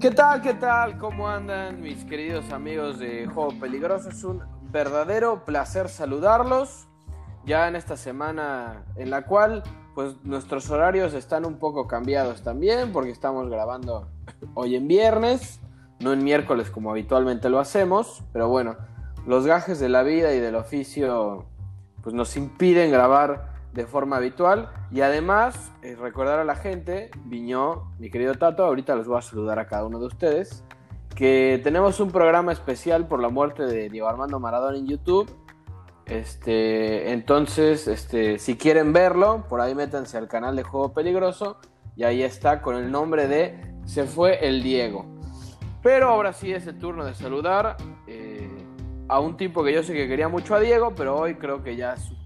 ¿Qué tal? ¿Qué tal? ¿Cómo andan mis queridos amigos de Juego Peligroso? Es un verdadero placer saludarlos ya en esta semana en la cual pues nuestros horarios están un poco cambiados también porque estamos grabando hoy en viernes, no en miércoles como habitualmente lo hacemos, pero bueno, los gajes de la vida y del oficio pues nos impiden grabar de forma habitual. Y además, eh, recordar a la gente, Viñó, mi querido Tato, ahorita los voy a saludar a cada uno de ustedes, que tenemos un programa especial por la muerte de Diego Armando Maradona en YouTube. Este, entonces, este, si quieren verlo, por ahí métanse al canal de Juego Peligroso y ahí está con el nombre de Se fue el Diego. Pero ahora sí es el turno de saludar eh, a un tipo que yo sé que quería mucho a Diego, pero hoy creo que ya este,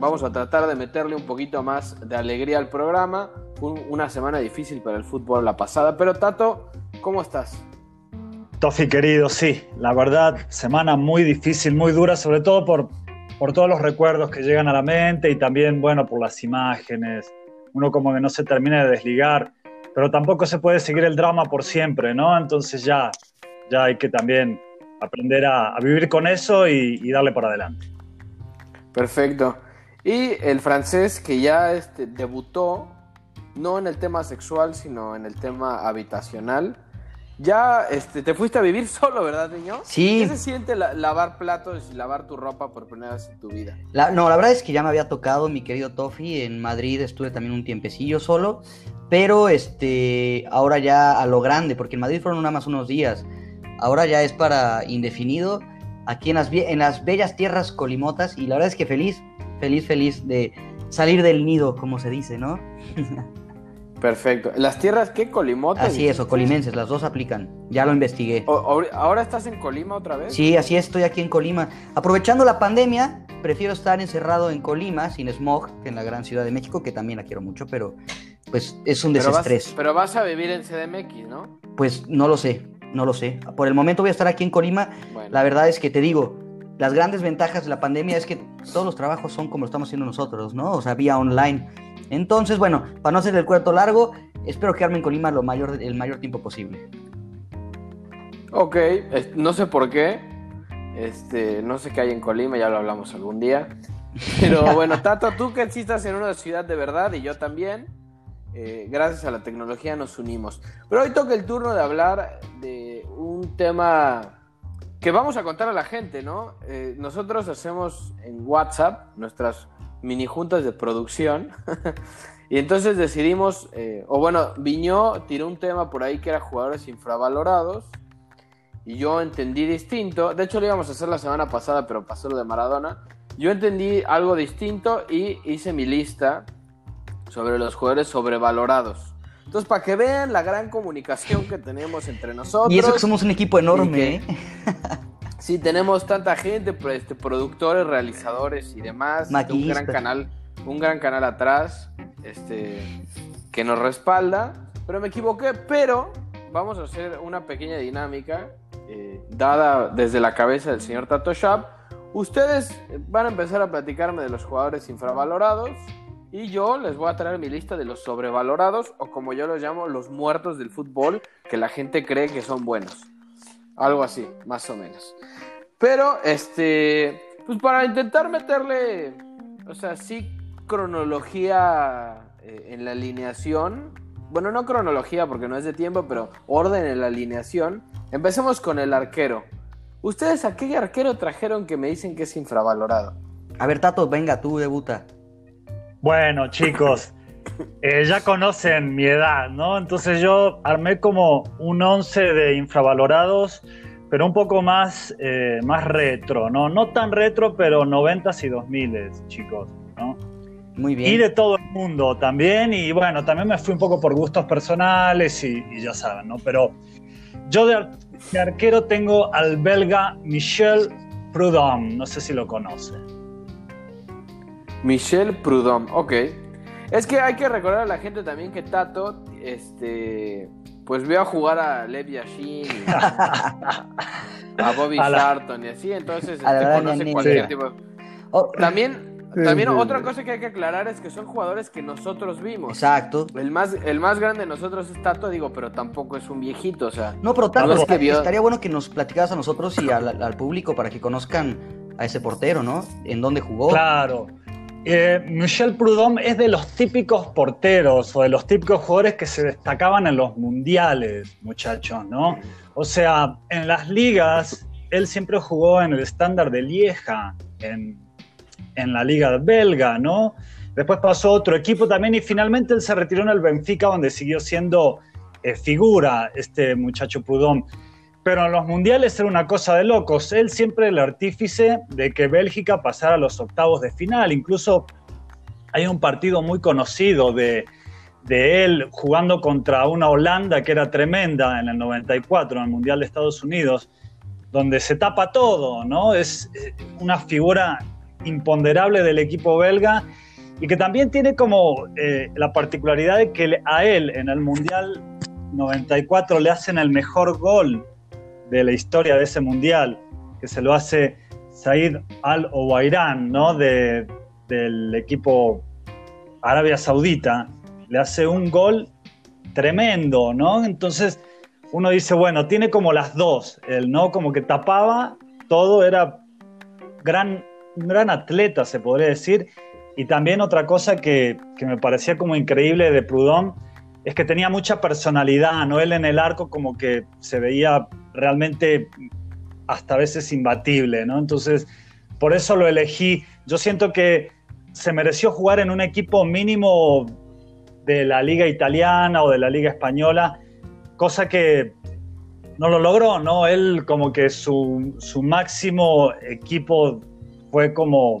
vamos a tratar de meterle un poquito más de alegría al programa. una semana difícil para el fútbol la pasada. Pero Tato, ¿cómo estás? Tofi querido, sí, la verdad, semana muy difícil, muy dura, sobre todo por, por todos los recuerdos que llegan a la mente y también, bueno, por las imágenes. Uno como que no se termina de desligar, pero tampoco se puede seguir el drama por siempre, ¿no? Entonces ya, ya hay que también aprender a, vivir con eso y, y darle por adelante. Perfecto. Y el francés que ya este, debutó, no en el tema sexual, sino en el tema habitacional. Ya este, te fuiste a vivir solo, ¿verdad, niño? Sí. ¿Qué se siente lavar platos y lavar tu ropa por primera vez en tu vida? no, la verdad es que ya me había tocado, mi querido Tofi. En Madrid estuve también un tiempecillo solo. Pero este, ahora ya a lo grande, porque en Madrid fueron nada más unos días. Ahora ya es para indefinido aquí en las, en las bellas tierras colimotas y la verdad es que feliz, feliz, feliz de salir del nido, como se dice, ¿no? Perfecto. ¿Las tierras qué? ¿Colimotas? Así es, o colimenses, las dos aplican. Ya lo investigué. ¿Ahora estás en Colima otra vez? Sí, así es, estoy aquí en Colima. Aprovechando la pandemia, prefiero estar encerrado en Colima, sin smog, que en la gran Ciudad de México, que también la quiero mucho, pero pues es un desestrés. pero vas a vivir en CDMX, ¿no? Pues no lo sé. No lo sé. Por el momento voy a estar aquí en Colima. La verdad es que te digo, las grandes ventajas de la pandemia es que todos los trabajos son como lo estamos haciendo nosotros, ¿no? O sea, vía online. Entonces, bueno, para no hacer el cuarto largo, espero quedarme en Colima lo mayor, el mayor tiempo posible. Ok, no sé por qué. Este, no sé qué hay en Colima, ya lo hablamos algún día. Pero bueno, Tato, tú que existas en una ciudad de verdad y yo también. Eh, gracias a la tecnología nos unimos. Pero hoy toca el turno de hablar de un tema que vamos a contar a la gente, ¿no? Eh, nosotros hacemos en WhatsApp nuestras mini juntas de producción y entonces decidimos, eh, o bueno, Viñó tiró un tema por ahí que era jugadores infravalorados y yo entendí distinto, de hecho lo íbamos a hacer la semana pasada, pero pasó lo de Maradona, yo entendí algo distinto y hice mi lista sobre los jugadores sobrevalorados. Entonces, para que vean la gran comunicación que tenemos entre nosotros. Y eso que somos un equipo enorme, ¿eh? Sí, tenemos tanta gente, pues, este, productores, realizadores y demás. Un gran canal, un gran canal atrás, este, que nos respalda. Pero me equivoqué, pero vamos a hacer una pequeña dinámica eh, dada desde la cabeza del señor Tato Shop. Ustedes van a empezar a platicarme de los jugadores infravalorados y yo les voy a traer mi lista de los sobrevalorados o como yo los llamo, los muertos del fútbol que la gente cree que son buenos. Algo así, más o menos. Pero, este, pues para intentar meterle, o sea, sí cronología eh, en la alineación. Bueno, no cronología porque no es de tiempo, pero orden en la alineación. Empecemos con el arquero. ¿Ustedes a qué arquero trajeron que me dicen que es infravalorado? A ver, Tato, venga, tú debuta. Bueno, chicos, eh, ya conocen mi edad, ¿no? Entonces yo armé como un once de infravalorados, pero un poco más, eh, más retro, ¿no? No tan retro, pero noventas y dos miles, chicos, ¿no? Muy bien. Y de todo el mundo también, y bueno, también me fui un poco por gustos personales y, ya saben, ¿no? Pero yo de, de arquero tengo al belga Michel Prudhomme, no sé si lo conoce. Michel Prudhomme, ok. Es que hay que recordar a la gente también que Tato, este, pues vio a jugar a Lev Yashin, a, Bobby Sarton y así, entonces este, conoce cualquier tipo. Oh, también, también otra cosa que hay que aclarar es que son jugadores que nosotros vimos. Exacto. El más, el más grande de nosotros es Tato, digo, pero tampoco es un viejito, o sea. No, pero Tato, estaría bueno que nos platicaras a nosotros y al, público para que conozcan a ese portero, ¿no? En dónde jugó. Claro. Eh, Michel Prudhomme es de los típicos porteros o de los típicos jugadores que se destacaban en los mundiales, muchachos, ¿no? O sea, en las ligas, él siempre jugó en el estándar de Lieja, en en la liga belga, ¿no? Después pasó a otro equipo también y finalmente él se retiró en el Benfica donde siguió siendo eh, figura este muchacho Prudhomme. Pero en los mundiales era una cosa de locos. Él siempre el artífice de que Bélgica pasara a los octavos de final. Incluso hay un partido muy conocido de, de él jugando contra una Holanda que era tremenda en el 94, en el Mundial de Estados Unidos, donde se tapa todo, ¿no? Es eh, una figura imponderable del equipo belga y que también tiene como eh, la particularidad de que a él en el Mundial 94 le hacen el mejor gol de la historia de ese Mundial, que se lo hace Said Al-Owairan, ¿no? De, del equipo Arabia Saudita, le hace un gol tremendo, ¿no? Entonces uno dice, bueno, tiene como las dos, él, ¿no? Como que tapaba todo, era gran un gran atleta, se podría decir. Y también otra cosa que, me parecía como increíble de Prudhomme es que tenía mucha personalidad, ¿no? Él en el arco como que se veía realmente hasta a veces imbatible, ¿no? Entonces, por eso lo elegí. Yo siento que se mereció jugar en un equipo mínimo de la liga italiana o de la liga española, cosa que no lo logró, ¿no? Él como que su, su máximo equipo fue como,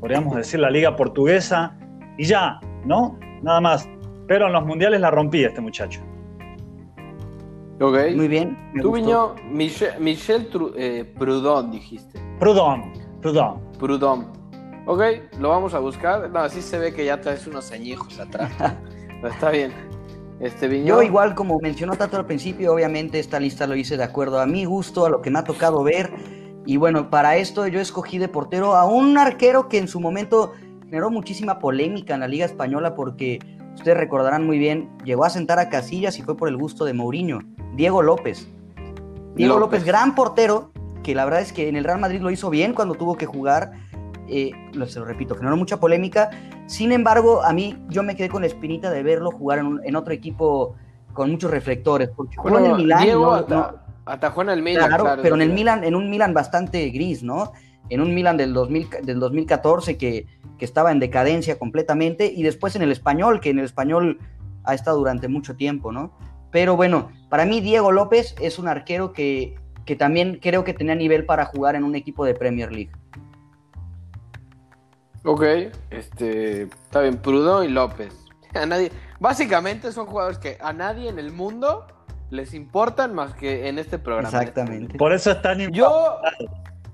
podríamos decir, la liga portuguesa y ya, ¿no? Nada más. Pero en los mundiales la rompía este muchacho. Ok. Muy bien. Tú, Viño, Michel, Michel eh, Proudhon, dijiste. Proudhon, Proudhon. Proudhon. Ok, lo vamos a buscar. No, así se ve que ya traes unos añejos atrás. Pero está bien. Este Viño... Yo igual, como mencionó Tato al principio, obviamente esta lista lo hice de acuerdo a mi gusto, a lo que me ha tocado ver y bueno, para esto yo escogí de portero a un arquero que en su momento generó muchísima polémica en la Liga Española porque ustedes recordarán muy bien, llegó a sentar a Casillas y fue por el gusto de Mourinho, Diego López. Diego López, gran portero, que la verdad es que en el Real Madrid lo hizo bien cuando tuvo que jugar. Eh, lo, se lo repito, generó mucha polémica. Sin embargo, a mí yo me quedé con la espinita de verlo jugar en, otro equipo con muchos reflectores, porque jugó en el Milán. Atajó en el Milan, claro, pero en el Milan, en un Milan bastante gris, ¿no? En un Milan del, 2000, del 2014 que, que estaba en decadencia completamente, y después en el español, que en el español ha estado durante mucho tiempo, ¿no? Pero bueno, para mí Diego López es un arquero que, que también creo que tenía nivel para jugar en un equipo de Premier League. Ok, este, está bien, Prudo y López. A nadie, básicamente son jugadores que a nadie en el mundo les importan más que en este programa. Exactamente. Por eso están Yo,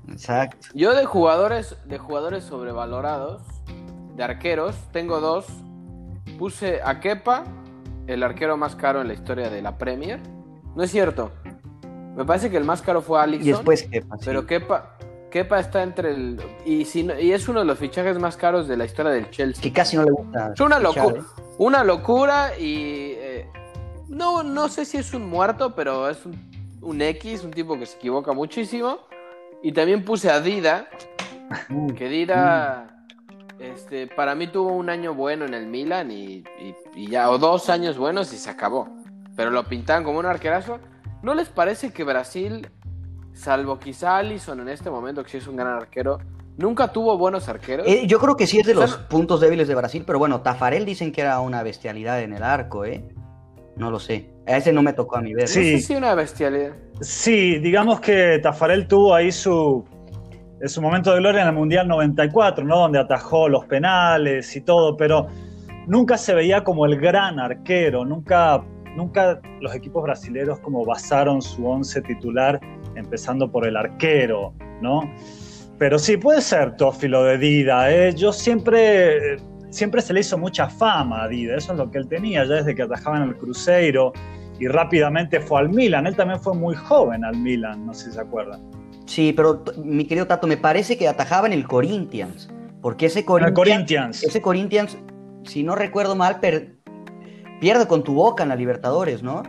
Exacto. Yo de jugadores, de jugadores sobrevalorados, de arqueros, tengo dos. Puse a Kepa, el arquero más caro en la historia de la Premier. No es cierto. Me parece que el más caro fue Alisson. Y después Kepa. Pero Kepa, Kepa está entre el. Y, si y es uno de los fichajes más caros de la historia del Chelsea. Que casi no le gusta. Es una locura. ¿eh? Una locura y eh, no, no sé si es un muerto, pero es un, X, un tipo que se equivoca muchísimo. Y también puse a Dida, que Dida. Este, para mí tuvo un año bueno en el Milan y, ya, o dos años buenos y se acabó. Pero lo pintaban como un arquerazo. ¿No les parece que Brasil, salvo quizá Allison en este momento, que sí es un gran arquero, nunca tuvo buenos arqueros? Eh, yo creo que sí es de los puntos débiles de Brasil, pero bueno, Tafarel dicen que era una bestialidad en el arco, ¿eh? No lo sé. A ese no me tocó a mí ver. Sí, sí, una bestialidad. Sí, digamos que Tafarel tuvo ahí su, su momento de gloria en el Mundial 94, ¿no? Donde atajó los penales y todo, pero nunca se veía como el gran arquero, nunca, nunca los equipos brasileños como basaron su once titular empezando por el arquero, ¿no? Pero sí, puede ser Tófilo de Dida, ¿eh? Yo siempre siempre se le hizo mucha fama a Dida, eso es lo que él tenía ya desde que atajaba en el Cruzeiro y rápidamente fue al Milan. Él también fue muy joven al Milan, no sé si se acuerdan. Sí, pero mi querido Tato, me parece que atajaba en el Corinthians. Porque ese Corinthians, Corinthians. ese Corinthians, si no recuerdo mal, per- pierde con tu boca en la Libertadores, ¿no?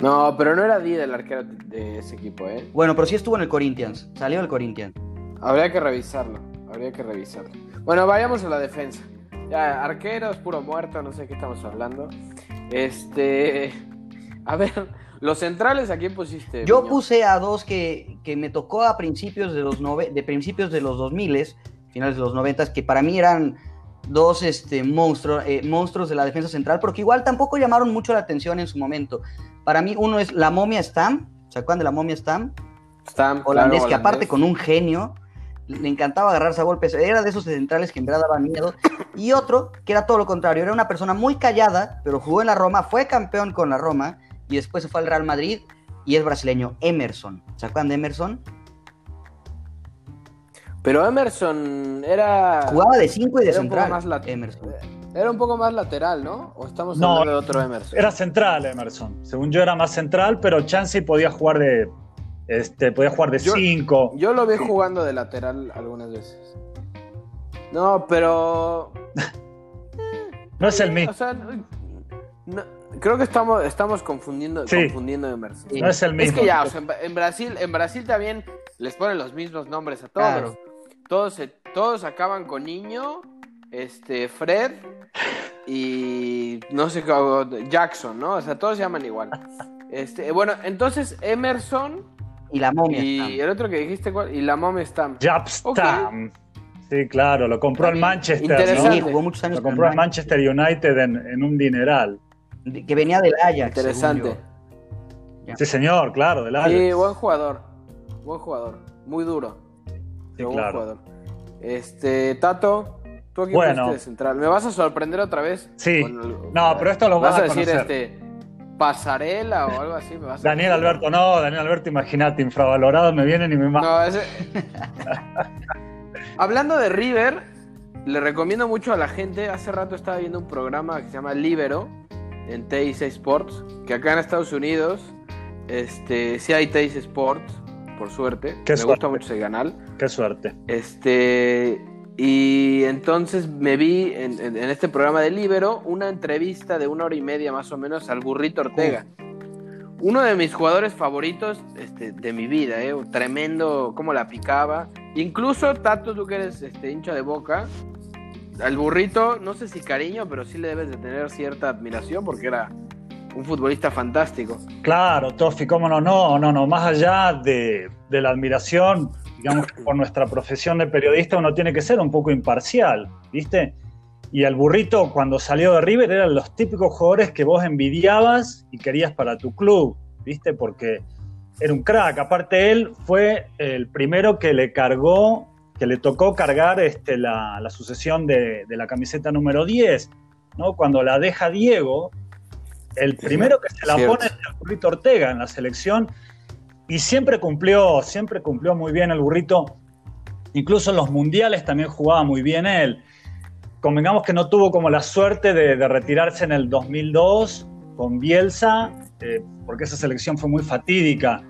No, pero no era Dida el arquero de ese equipo, ¿eh? Bueno, pero sí estuvo en el Corinthians, salió del Corinthians. Habría que revisarlo, habría que revisarlo. Bueno, vayamos a la defensa. Ya, arqueros, puro muerto, no sé de qué estamos hablando. Este. A ver, los centrales, ¿a quién pusiste? Yo Miño? puse a dos que, que me tocó a principios de los nove- de principios de los 2000, finales de los 90, que para mí eran dos este, monstruos, eh, monstruos de la defensa central, porque igual tampoco llamaron mucho la atención en su momento. Para mí uno es la momia Stam, ¿se acuerdan de la momia Stam? Stam, claro, Holandés, que aparte holandés. con un genio, le encantaba agarrarse a golpes, era de esos centrales que en verdad daban miedo. Y otro, que era todo lo contrario, era una persona muy callada, pero jugó en la Roma, fue campeón con la Roma, y después se fue al Real Madrid, y es brasileño, Emerson. ¿Se acuerdan de Emerson? Pero Emerson era. Jugaba de 5 y de era un poco central. más lat- Emerson. Era un poco más lateral, ¿no? ¿O estamos No, hablando de otro Emerson? Era central Emerson. Según yo era más central, pero Chansey podía jugar de. Este, podía jugar de Yo- 5. Yo lo vi jugando de lateral algunas veces. No, pero. No es el O mismo. sea, no- no- creo que estamos, estamos confundiendo, Sí. confundiendo Emerson. Sí. No es el Es mismo. que ya, o sea, en, Brasil, en Brasil también les ponen los mismos nombres a todos. Claro. Todos, se- todos acaban con niño, este, Fred y no sé cómo, Jackson, ¿no? O sea, todos se llaman igual. Este, bueno, entonces Emerson Y la momia. y Stam. el otro que dijiste, ¿cuál? Y la Mom Stamp. Japstam. Sí, claro, lo compró el Manchester, interesante. Sí, ¿no? jugó muchos años Lo compró el Manchester, Manchester United en, en un dineral. Que venía del Ajax. Interesante. Sí, señor, claro, del Ajax. Sí, buen jugador. Buen jugador. Muy duro. Sí, pero buen claro. jugador. Este, Tato, tú aquí Bueno. fuiste de central. ¿Me vas a sorprender otra vez? Sí. El- No, pero esto lo vas vas a a decir este pasarela o algo así. ¿me vas a Daniel decir? Alberto, no, Daniel Alberto, imagínate, infravalorado, me vienen y me matan. No, ese... Hablando de River, le recomiendo mucho a la gente. Hace rato estaba viendo un programa que se llama Libero en TIC Sports, que acá en Estados Unidos, este, sí hay TIC Sports, por suerte. Qué Me suerte. gusta mucho ese canal. Qué suerte. Este, y entonces me vi en, en- en este programa de Libero una entrevista de una hora y media más o menos al Burrito Ortega. Uno de mis jugadores favoritos este, de mi vida, ¿eh? tremendo cómo la picaba. Incluso, Tato, tú que eres este, hincha de boca, al burrito, no sé si cariño, pero sí le debes de tener cierta admiración porque era un futbolista fantástico. Claro, Tofi, cómo no, no, no, no, más allá de, de la admiración, digamos que por nuestra profesión de periodista uno tiene que ser un poco imparcial, ¿viste? Y el burrito cuando salió de River eran los típicos jugadores que vos envidiabas y querías para tu club, ¿viste? Porque era un crack. Aparte él fue el primero que le cargó, que le tocó cargar este, la, la sucesión de, de la camiseta número 10, ¿no? Cuando la deja Diego, el primero que se la Cierto. pone es el burrito Ortega en la selección y siempre cumplió, siempre cumplió muy bien el burrito. Incluso en los mundiales también jugaba muy bien él. Convengamos que no tuvo como la suerte de, de retirarse en el 2002 con Bielsa, eh, porque esa selección fue muy fatídica.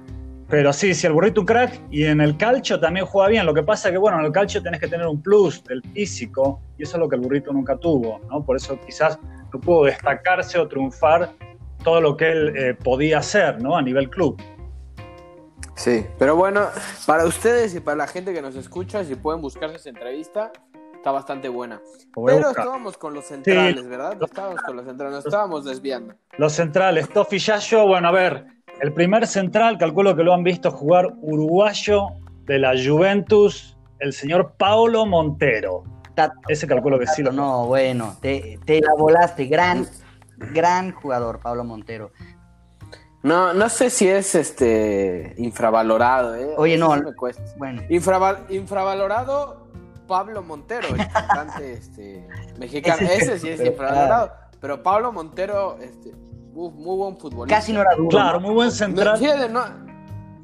Pero sí, sí, el burrito un crack y en el calcio también juega bien. Lo que pasa es que, bueno, en el calcio tenés que tener un plus del físico y eso es lo que el burrito nunca tuvo, ¿no? Por eso quizás no pudo destacarse o triunfar todo lo que él eh, podía hacer, ¿no? A nivel club. Sí, pero bueno, para ustedes y para la gente que nos escucha, si pueden buscarse esa entrevista, está bastante buena. Pero estábamos con los centrales, Sí. ¿verdad? Estábamos con los centrales, nos estábamos desviando. Los centrales, Tofi Yayo, bueno, a ver, el primer central, calculo que lo han visto jugar uruguayo de la Juventus, el señor Paolo Montero. Tato, Ese calculo que sí lo no, bueno, te, te la volaste. Gran, gran jugador, Pablo Montero. No, no sé si es este infravalorado, ¿eh? Oye, no. Sí me cuesta. Bueno, Infraval- infravalorado Pablo Montero, el cantante este, mexicano. Ese sí, es infravalorado. Pero Pablo Montero, este, uf, muy buen futbolista. casi no era duro. Claro, ¿no? muy buen central. fíjate, no, no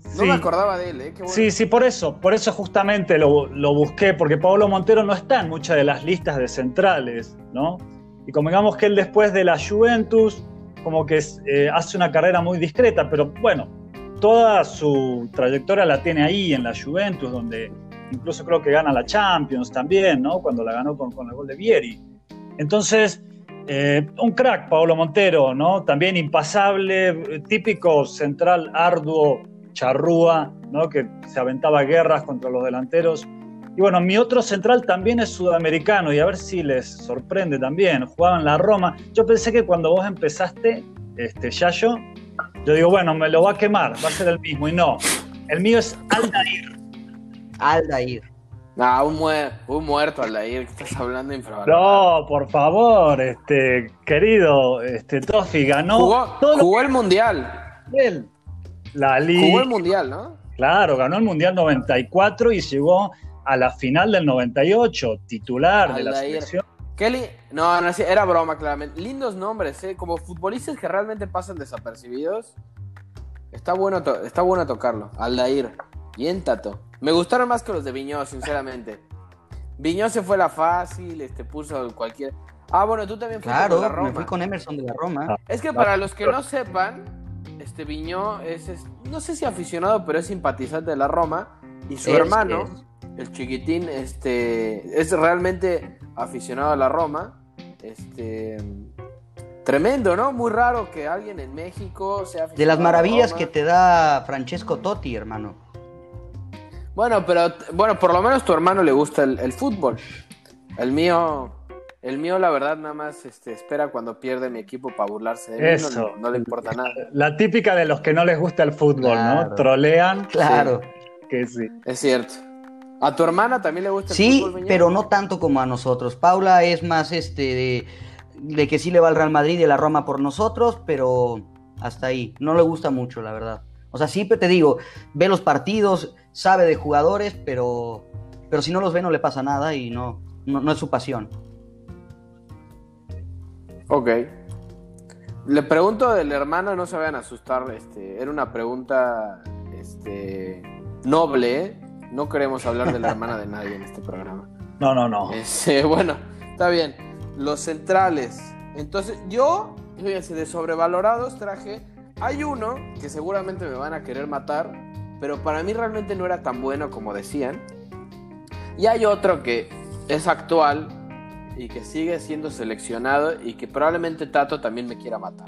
Sí. me acordaba de él, ¿eh? Qué bueno. Sí, sí, por eso, por eso justamente lo, lo busqué, porque Pablo Montero no está en muchas de las listas de centrales, ¿no? Y como digamos que él después de la Juventus, como que eh, hace una carrera muy discreta, pero bueno, toda su trayectoria la tiene ahí en la Juventus, donde incluso creo que gana la Champions también, ¿no? Cuando la ganó con, con el gol de Vieri. Entonces, eh, un crack, Pablo Montero, ¿no? También impasable, típico central arduo, charrúa, ¿no? Que se aventaba guerras contra los delanteros. Y bueno, mi otro central también es sudamericano y a ver si les sorprende también. Jugaba en la Roma. Yo pensé que cuando vos empezaste, este, Yayo, yo digo, bueno, me lo va a quemar, va a ser el mismo. Y no, el mío es Aldair. Aldair. Ah, un, un muerto Aldair, que estás hablando infravalorado. No, por favor, este, querido, este, Tofi ganó. Jugó, todo jugó el Mundial. Él. La Liga. Jugó el Mundial, ¿no? Claro, ganó el Mundial 94 y llegó a la final del 98, titular de la selección. Kelly, no, no, era broma, claramente. Lindos nombres, ¿eh? Como futbolistas que realmente pasan desapercibidos. Está bueno, está bueno tocarlo. Aldair. Bien, Tato. Me gustaron más que los de Viñó, sinceramente. Viñó se fue la fácil, este puso cualquier. Ah, bueno, tú también fuiste claro, con la Roma. me fui con Emerson de la Roma. Es que para los que no sepan, este Viñó es, no sé si aficionado, pero es simpatizante de la Roma. Y su hermano, el chiquitín, este, es realmente aficionado a la Roma. Este, tremendo, ¿no? Muy raro que alguien en México sea De las maravillas que te da Francesco Totti, hermano. Bueno, pero bueno, por lo menos tu hermano le gusta el, fútbol. El mío, el mío, la verdad, nada más este, espera cuando pierde mi equipo para burlarse de mí. No, le importa nada. La típica de los que no les gusta el fútbol, ¿no? Trolean. Claro. Que sí. Es cierto. ¿A tu hermana también le gusta el fútbol? Sí, pero no tanto como a nosotros. Paula es más este de, que sí le va al Real Madrid y a la Roma por nosotros, pero hasta ahí. No le gusta mucho, la verdad. O sea, siempre te digo, ve los partidos, sabe de jugadores, pero, pero si no los ve no le pasa nada y no, no, es su pasión. Ok. Le pregunto del hermano, no se vayan a asustar, este, era una pregunta este, noble, ¿eh? No queremos hablar de la hermana de nadie en este programa. No, no, no. Este, bueno, está bien. Los centrales. Entonces, yo, fíjense, de sobrevalorados traje. Hay uno que seguramente me van a querer matar, pero para mí realmente no era tan bueno como decían. Y hay otro que es actual y que sigue siendo seleccionado y que probablemente Tato también me quiera matar.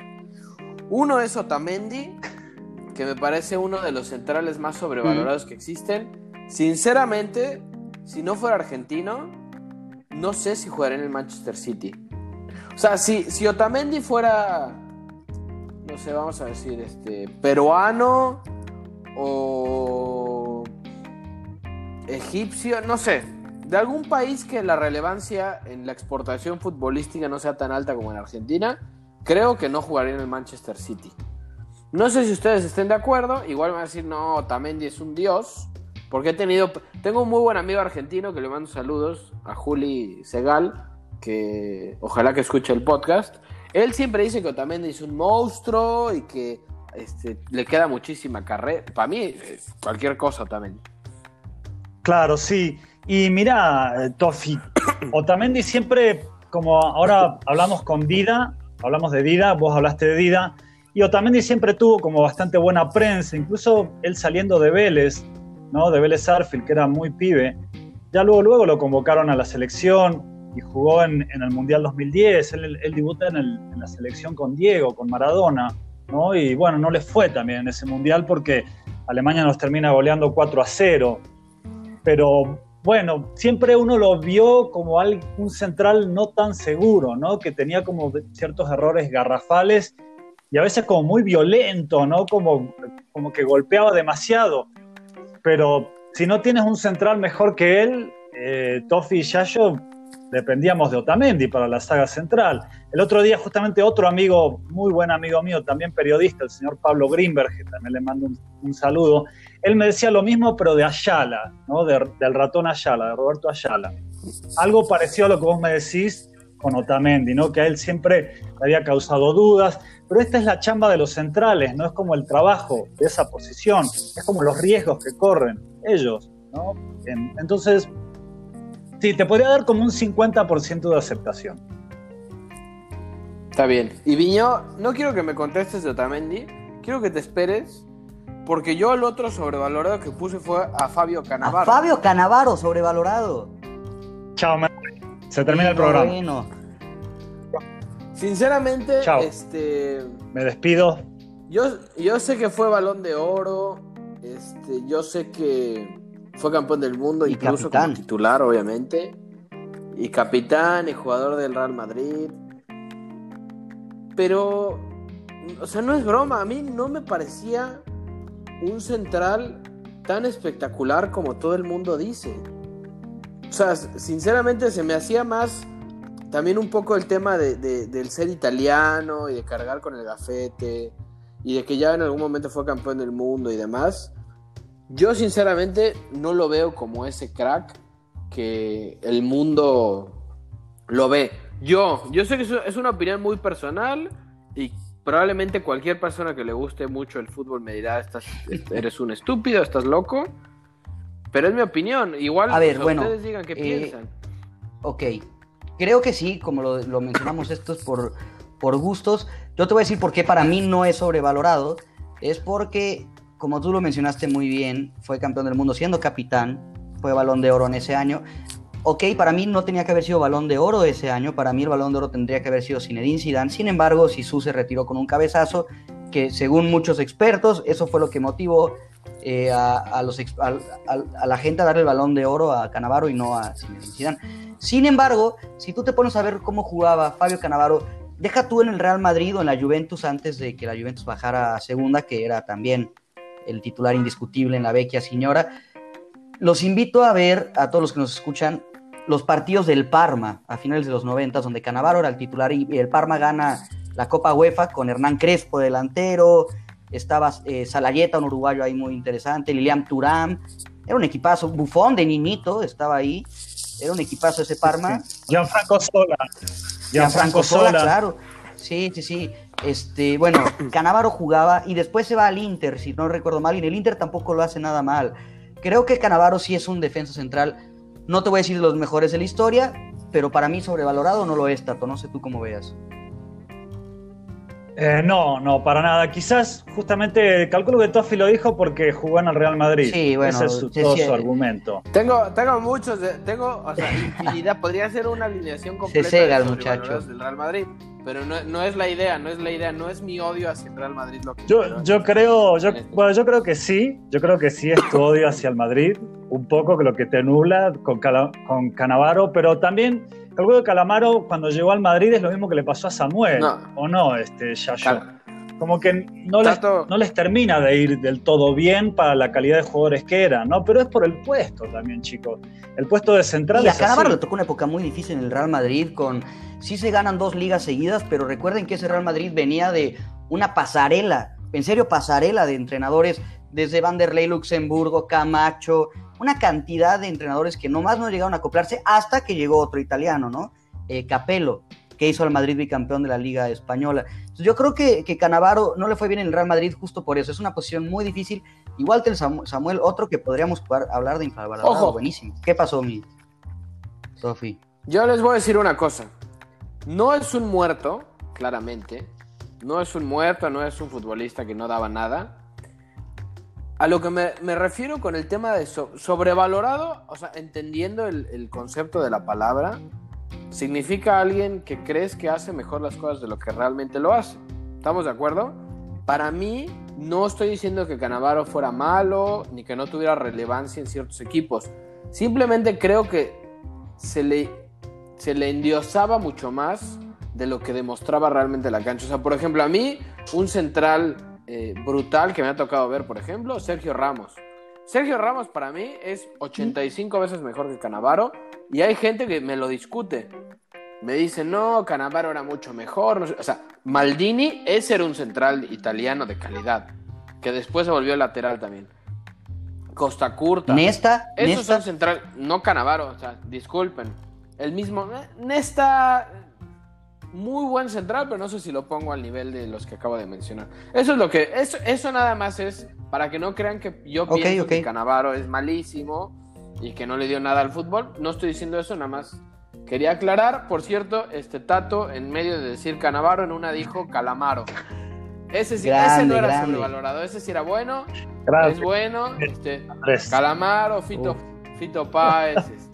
Uno es Otamendi, que me parece uno de los centrales más sobrevalorados que existen Sinceramente, si no fuera argentino, no sé si jugaría en el Manchester City. O sea, si, si Otamendi fuera, no sé, vamos a decir, este, peruano o egipcio, no sé, de algún país que la relevancia en la exportación futbolística no sea tan alta como en Argentina, creo que no jugaría en el Manchester City. No sé si ustedes estén de acuerdo, igual me van a decir, no, Otamendi es un dios, porque he tenido. Tengo un muy buen amigo argentino que le mando saludos a Juli Segal, que ojalá que escuche el podcast. Él siempre dice que Otamendi es un monstruo y que este, le queda muchísima carrera. Para mí, cualquier cosa Otamendi. Claro, sí. Y mira, Tofi, Otamendi siempre, como ahora hablamos con Dida, hablamos de Dida, vos hablaste de Dida, y Otamendi siempre tuvo como bastante buena prensa, incluso él saliendo de Vélez, de Vélez Arfield, que era muy pibe. Ya luego, luego lo convocaron a la selección y jugó en, el Mundial 2010. Él, él debuta en, la selección con Diego, con Maradona, ¿no? Y bueno, no le fue también ese Mundial porque Alemania nos termina goleando 4 a 0. Pero bueno, siempre uno lo vio como un central no tan seguro, ¿no? Que tenía como ciertos errores garrafales y a veces como muy violento, ¿no? Como, como que golpeaba demasiado pero si no tienes un central mejor que él, eh, Tofi y Yayo dependíamos de Otamendi para la saga central. El otro día justamente otro amigo, muy buen amigo mío, también periodista, el señor Pablo Greenberg, que también le mando un, saludo, él me decía lo mismo, pero de Ayala, ¿no? del ratón Ayala, de Roberto Ayala. Algo parecido a lo que vos me decís con Otamendi, ¿no? que a él siempre le había causado dudas, pero esta es la chamba de los centrales, no es como el trabajo de esa posición, es como los riesgos que corren ellos, ¿no? Entonces, sí, te podría dar como un 50% de aceptación. Está bien. Y Viño, no quiero que me contestes de Otamendi, quiero que te esperes Porque yo el otro sobrevalorado que puse fue a Fabio Canavaro. A Fabio Canavaro, sobrevalorado. Chao, me... se termina el programa. Bueno. Sinceramente, Chao. este. Me despido. Yo, yo sé que fue balón de oro. Este, yo sé que fue campeón del mundo, Y incluso capitán. como titular, obviamente. Y capitán y jugador del Real Madrid. Pero, o sea, no es broma. A mí no me parecía un central tan espectacular como todo el mundo dice. O sea, sinceramente se me hacía más también un poco el tema de, de- del ser italiano y de cargar con el gafete y de que ya en algún momento fue campeón del mundo y demás. Yo sinceramente no lo veo como ese crack que el mundo lo ve. Yo, yo sé que es una opinión muy personal y probablemente cualquier persona que le guste mucho el fútbol me dirá, estás, eres un estúpido, estás loco. Pero es mi opinión. Igual A ver, bueno, ustedes digan qué eh, piensan. Ok, creo que sí, como lo, lo mencionamos, esto es por, por gustos. Yo te voy a decir por qué para mí no es sobrevalorado. Es porque, como tú lo mencionaste muy bien, fue campeón del mundo siendo capitán, fue balón de oro en ese año. Ok, para mí no tenía que haber sido balón de oro ese año, para mí el balón de oro tendría que haber sido Zinedine Zidane. Sin embargo, Sisu se retiró con un cabezazo que según muchos expertos, eso fue lo que motivó eh, a, la gente a darle el balón de oro a Canavaro y no a Zinedine Zidane. Sin embargo, si tú te pones a ver cómo jugaba Fabio Canavaro, deja tú en el Real Madrid o en la Juventus antes de que la Juventus bajara a segunda, que era también el titular indiscutible en la vecchia señora. Los invito a ver, a todos los que nos escuchan, los partidos del Parma a finales de los 90, donde Canavaro era el titular y el Parma gana la Copa UEFA con Hernán Crespo delantero, estaba eh, Salayeta, un uruguayo ahí muy interesante, Lilian Turam, era un equipazo, Bufón de niñito estaba ahí, era un equipazo ese Parma. Gianfranco Sola. Gianfranco Sola, claro. Sí, sí, sí. Este, bueno, Canavaro jugaba y después se va al Inter, si no recuerdo mal, y en el Inter tampoco lo hace nada mal. Creo que Canavaro sí es un defensa central. No te voy a decir de los mejores de la historia, pero para mí sobrevalorado no lo es, Tato. No sé tú cómo veas. Eh, no, no, para nada. Quizás justamente calculo que Toffi lo dijo porque jugó en el Real Madrid. Sí, bueno, Ese es su- sí, todo sí. su argumento. Tengo, tengo muchos, de- tengo, o sea, infinidad. Podría ser una alineación completa cega el de muchacho. del Real Madrid, pero no, no es la idea, no es la idea, no es mi odio hacia el Real Madrid lo que Yo, yo creo, yo, Este. bueno, yo creo que sí, yo creo que sí es tu odio hacia el Madrid, un poco que lo que te nubla con, Cala- con Canavaro, pero también calculo que Calamaro cuando llegó al Madrid es lo mismo que le pasó a Samuel, No. ¿o no, este, Yayo? Como que no les, no les termina de ir del todo bien para la calidad de jugadores que eran, ¿no? Pero es por el puesto también, chicos. El puesto de central Y a así. le tocó una época muy difícil en el Real Madrid con sí se ganan dos ligas seguidas, pero recuerden que ese Real Madrid venía de una pasarela, en serio pasarela de entrenadores desde Vanderlei Luxemburgo, Camacho, una cantidad de entrenadores que nomás no llegaron a acoplarse hasta que llegó otro italiano, ¿no? Eh, Capello, que hizo al Madrid bicampeón de la Liga Española. Entonces, yo creo que, que Canavaro no le fue bien en el Real Madrid justo por eso. Es una posición muy difícil. Igual que el Samu- Samuel, otro que podríamos jugar- hablar de infravalorado. Ojo. Buenísimo. ¿Qué pasó, mi Sofi? Yo les voy a decir una cosa. No es un muerto, claramente. No es un muerto, no es un futbolista que no daba nada. A lo que me, refiero con el tema de so- sobrevalorado, o sea, entendiendo el, el concepto de la palabra, significa alguien que crees que hace mejor las cosas de lo que realmente lo hace. ¿Estamos de acuerdo? Para mí, no estoy diciendo que Canavaro fuera malo ni que no tuviera relevancia en ciertos equipos. Simplemente creo que se le, se le endiosaba mucho más de lo que demostraba realmente la cancha. O sea, por ejemplo, a mí, un central eh, brutal que me ha tocado ver, por ejemplo, Sergio Ramos. Sergio Ramos para mí es 85 veces mejor que Canavaro y hay gente que me lo discute. Me dice, no, Canavaro era mucho mejor. no sé". O sea, Maldini, ese era un central italiano de calidad, que después se volvió lateral también. Costa Curta. Nesta, Esos Nesta, son central, no Canavaro, o sea, disculpen. El mismo, eh, Nesta, muy buen central, pero no sé si lo pongo al nivel de los que acabo de mencionar. Eso es lo que, eso, eso nada más es para que no crean que yo pienso que Canavaro es malísimo y que no le dio nada al fútbol. No estoy diciendo eso, nada más quería aclarar. Por cierto, este Tato, en medio de decir Canavaro, en una dijo Calamaro. Ese sí, Grande, ese no era grande. sobrevalorado, ese sí era bueno, Gracias, es bueno. Este. Calamaro, Fito, Uf. Fito Páez, este,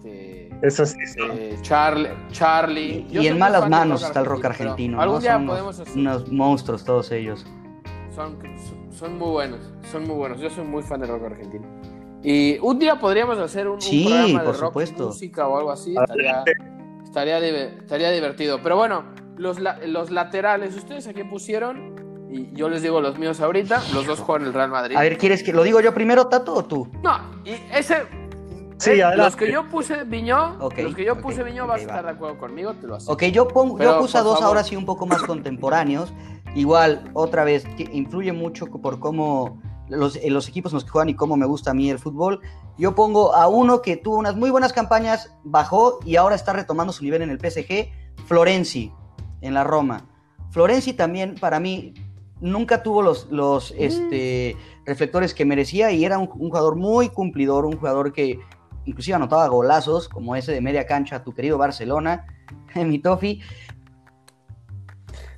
Eso sí. sí. eh, Charlie, Charlie. Y en malas manos rock está el rock argentino. Algún ¿no? día Son podemos unos, hacer- unos monstruos todos ellos. son, son muy buenos, son muy buenos. Yo soy muy fan del rock argentino. Y un día podríamos hacer un, un Sí, programa de por rock, supuesto. música o algo así. Estaría, estaría, diver- estaría divertido. Pero bueno, los, los laterales, ¿ustedes a quién pusieron? Y yo les digo los míos ahorita. Los dos juegan el Real Madrid. A ver, ¿quieres que lo digo yo primero, Tato, o tú? No, y ese. Sí, eh, adelante. los que yo puse Viñó, los que yo puse Viñó ok, vas a va. estar de acuerdo conmigo, te lo acepto. Ok, yo, pongo, Pero, yo puse a dos favor. ahora sí un poco más contemporáneos. Igual, otra vez, influye mucho por cómo los, eh, los equipos en los que juegan y cómo me gusta a mí el fútbol. Yo pongo a uno que tuvo unas muy buenas campañas, bajó y ahora está retomando su nivel en el PSG, Florenzi, en la Roma. Florenzi también, para mí, nunca tuvo los, los este, reflectores que merecía y era un, un jugador muy cumplidor, un jugador que inclusive anotaba golazos, como ese de media cancha a tu querido Barcelona, mi Tofi.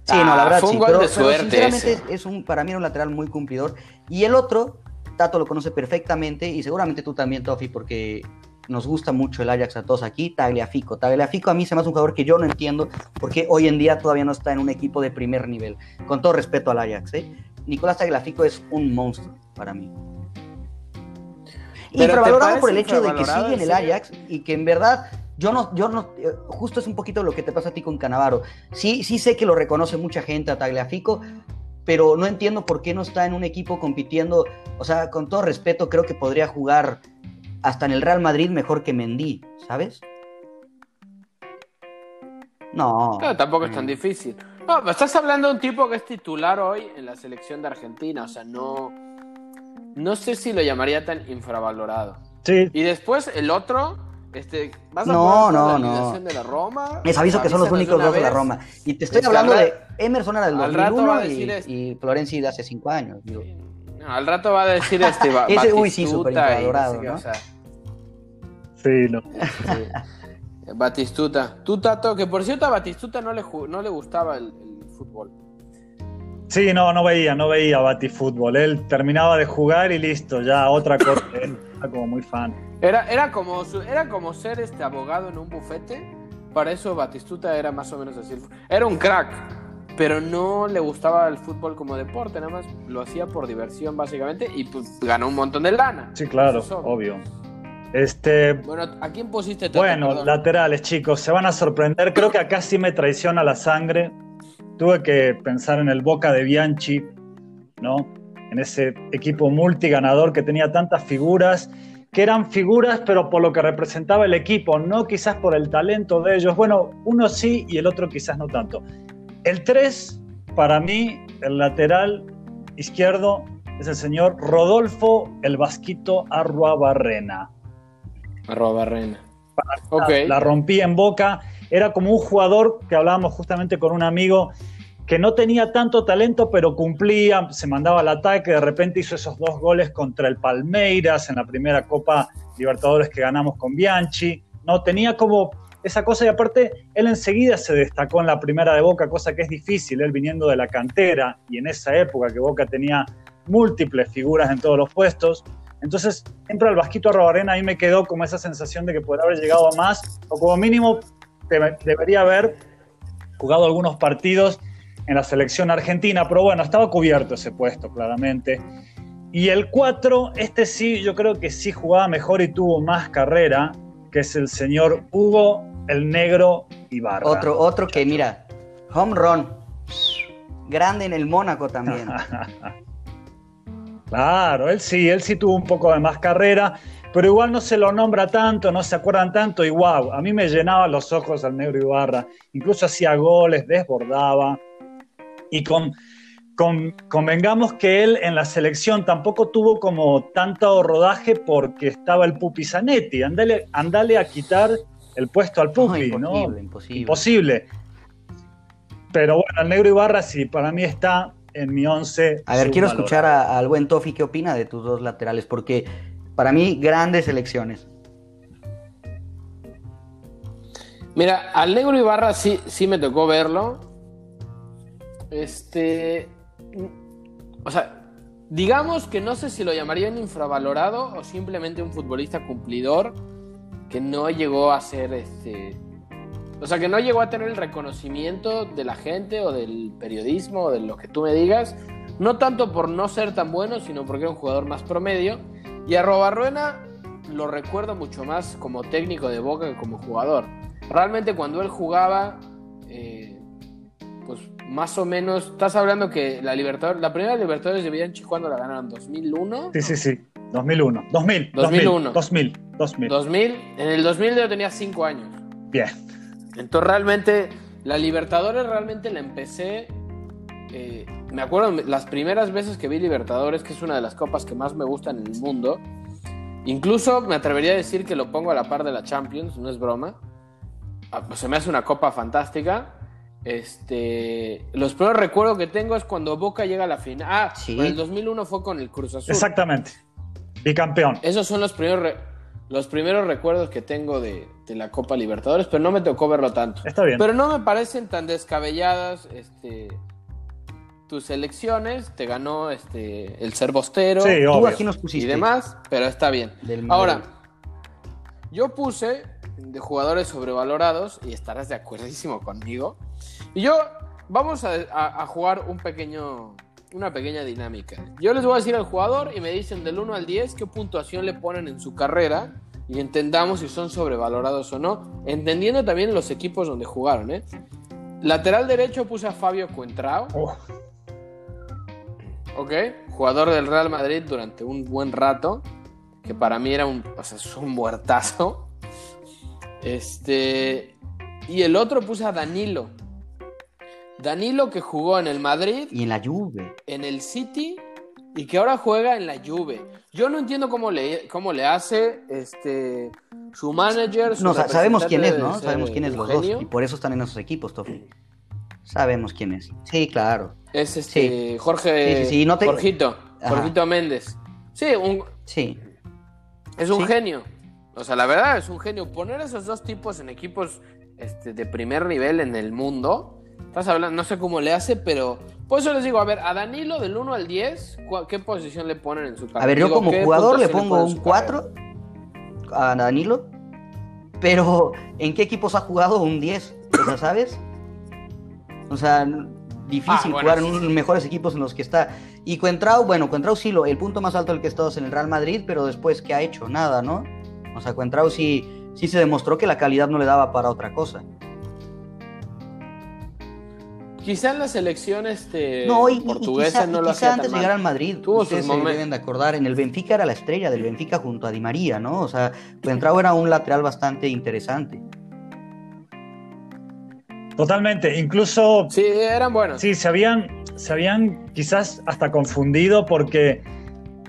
Sí, no, la Ah, verdad fue un sí, gol pero, de pero suerte sinceramente ese. es, es un, para mí era un lateral muy cumplidor. Y el otro, Tato lo conoce perfectamente y seguramente tú también, Tofi, porque nos gusta mucho el Ajax a todos aquí, Tagliafico. Tagliafico a mí se me hace un jugador que yo no entiendo porque hoy en día todavía no está en un equipo de primer nivel. Con todo respeto al Ajax, ¿eh? Nicolás Tagliafico es un monstruo para mí. ¿Pero Infravalorado por el hecho de que sigue en el? Ajax y que en verdad yo no, yo no, eh, justo es un poquito lo que te pasa a ti con Canavaro. Sí, sí sé que lo reconoce mucha gente a Tagliafico, pero no entiendo por qué no está en un equipo compitiendo. O sea, con todo respeto, creo que podría jugar hasta en el Real Madrid mejor que Mendy, ¿sabes? No. No, tampoco es tan difícil. No, me estás hablando de un tipo que es titular hoy en la selección de Argentina. O sea, no. No sé si lo llamaría tan infravalorado. Sí, Y después el otro. Este, ¿Vas a No, no, la no. de la Roma? Les aviso que son los únicos dos de la. Roma. Y te estoy Es hablando de Emerson era del al rato 2001 va a y, decir es- y Florenzi de hace cinco años. digo. No, al rato va a decir este. Ese, uy, sí, súper y no sé infravalorado, qué, ¿no? o sea, sí, no. sí. Batistuta. Tú, Tato, que por cierto a Batistuta no le, no le gustaba el, el fútbol. Sí, no, no veía, no veía Batifútbol. Él terminaba de jugar y listo, ya otra cosa. Él era como muy fan. Era, era, como, era como ser este abogado en un bufete. Para eso Batistuta era más o menos así. Era un crack, pero no le gustaba el fútbol como deporte, nada más lo hacía por diversión básicamente y pues ganó un montón de lana. Sí, claro, es obvio. Este, Bueno, ¿a quién pusiste Tato? bueno, Perdón. laterales, chicos, se van a sorprender. Creo que acá sí me traiciona la sangre. Tuve que pensar en el Boca de Bianchi, ¿no? En ese equipo multiganador que tenía tantas figuras, que eran figuras, pero por lo que representaba el equipo, no quizás por el talento de ellos. Bueno, uno sí y el otro quizás no tanto. El 3, para mí, el lateral izquierdo es el señor Rodolfo el Vasquito Arruabarrena. Arroba Barrena. Ok. La rompí en boca. Era como un jugador que hablábamos justamente con un amigo que no tenía tanto talento, pero cumplía, se mandaba al ataque, de repente hizo esos dos goles contra el Palmeiras en la primera Copa Libertadores que ganamos con Bianchi. No tenía como esa cosa y aparte él enseguida se destacó en la primera de Boca, cosa que es difícil, él viniendo de la cantera y en esa época que Boca tenía múltiples figuras en todos los puestos. Entonces, siempre al Vasquito Arrobarena ahí me quedó como esa sensación de que podría haber llegado a más, o como mínimo debería haber jugado algunos partidos en la selección argentina, pero bueno, estaba cubierto ese puesto, claramente. Y el 4, este sí, yo creo que sí jugaba mejor y tuvo más carrera, que es el señor Hugo el Negro Ibarra. Otro, otro que, mira, home run. Grande en el Mónaco también. Claro, él sí, él sí tuvo un poco de más carrera, pero igual no se lo nombra tanto, no se acuerdan tanto, y wow, a mí me llenaba los ojos al negro Ibarra, incluso hacía goles, desbordaba, y con, con- convengamos que él en la selección tampoco tuvo como tanto rodaje porque estaba el Pupi Zanetti, andale, andale a quitar el puesto al No, Pupi, imposible, ¿no? imposible. Imposible. Pero bueno, el negro Ibarra sí, para mí está en mi once. A ver, quiero escuchar a- al buen Tofi qué opina de tus dos laterales, porque para mí grandes elecciones. Mira, al negro Ibarra sí, sí me tocó verlo. Este. o sea, digamos que no sé si lo llamarían infravalorado o simplemente un futbolista cumplidor que no llegó a ser este. O sea, que no llegó a tener el reconocimiento de la gente o del periodismo o de lo que tú me digas. No tanto por no ser tan bueno, sino porque era un jugador más promedio. Y a Robarruena lo recuerdo mucho más como técnico de Boca que como jugador. Realmente cuando él jugaba, eh, pues más o menos, estás hablando que la Libertadores, la primera Libertadores de Bianchi, ¿cuándo la ganaron? ¿2001? Sí, sí, sí. 2001. 2000. 2001. 2000. 2000. 2000. En el 2000 yo tenía 5 años. Bien. Entonces realmente, la Libertadores realmente la empecé... eh, me acuerdo las primeras veces que vi Libertadores, que es una de las copas que más me gustan en el mundo. Incluso me atrevería a decir que lo pongo a la par de la Champions, no es broma. Ah, pues se me hace una copa fantástica. Este, los primeros recuerdos que tengo es cuando Boca llega a la final. Ah, Sí. en el 2001 fue con el Cruz Azul. Exactamente. Bicampeón. Esos son los primeros, los primeros recuerdos que tengo de, de la Copa Libertadores, pero no me tocó verlo tanto. Está bien. Pero no me parecen tan descabelladas este, tus elecciones. Te ganó este, el Cerbostero Sí, Tú aquí nos y pusiste. demás, pero está bien. Del. Ahora, yo puse de jugadores sobrevalorados, y estarás de acuerdísimo conmigo. Y yo, vamos a, a- a jugar un pequeño, una pequeña dinámica. Yo les voy a decir al jugador y me dicen del 1 al 10 qué puntuación le ponen en su carrera y entendamos si son sobrevalorados o no, entendiendo también los equipos donde jugaron. ¿eh? Lateral derecho puse a Fabio Cuentrao. Uf, Ok, jugador del Real Madrid durante un buen rato, que para mí era un, o sea, es un muertazo. Este, y el otro puse a Danilo. Danilo que jugó en el Madrid, Y en la Juve. en el City y que ahora juega en la Juve. Yo no entiendo cómo le, cómo le hace este, su manager. Su No, sa- sabemos quién es, ¿no? Sabemos quién es los dos. Y por eso están en esos equipos, Tofi. Sabemos quién es. Sí, claro. Es este, Jorge. Sí, sí, sí, no te- Jorgito. Ajá. Jorgito Méndez. Sí, un, Sí. Es un Sí. genio. O sea, la verdad es un genio. Poner esos dos tipos en equipos este, de primer nivel en el mundo. Estás hablando, no sé cómo le hace, pero. Por eso les digo, a ver, a Danilo del 1 al 10, ¿cu- ¿qué posición le ponen en su carrera? A ver, yo Digo, como ¿qué jugador le pongo un su 4 a Danilo. Pero, ¿en qué equipos ha jugado un 10? O sea, ¿sabes? O sea, difícil Ah, bueno, jugar en sí, mejores equipos en los que está. Y Cuentrao, bueno, Cuentrao sí, lo, el punto más alto del que ha estado es en el Real Madrid, pero después, ¿qué ha hecho? Nada, ¿no? O sea, Cuentrao sí, sí se demostró que la calidad no le daba para otra cosa. Quizá en la selección este, No, y, portuguesa quizá, no lo quizá antes de llegar al Madrid, Tuvo ustedes se deben de acordar, en el Benfica era la estrella del Benfica junto a Di María, ¿no? O sea, Cuentrao era un lateral bastante interesante. Totalmente. Incluso Sí, eran buenos. Sí, se habían, se habían quizás hasta confundido porque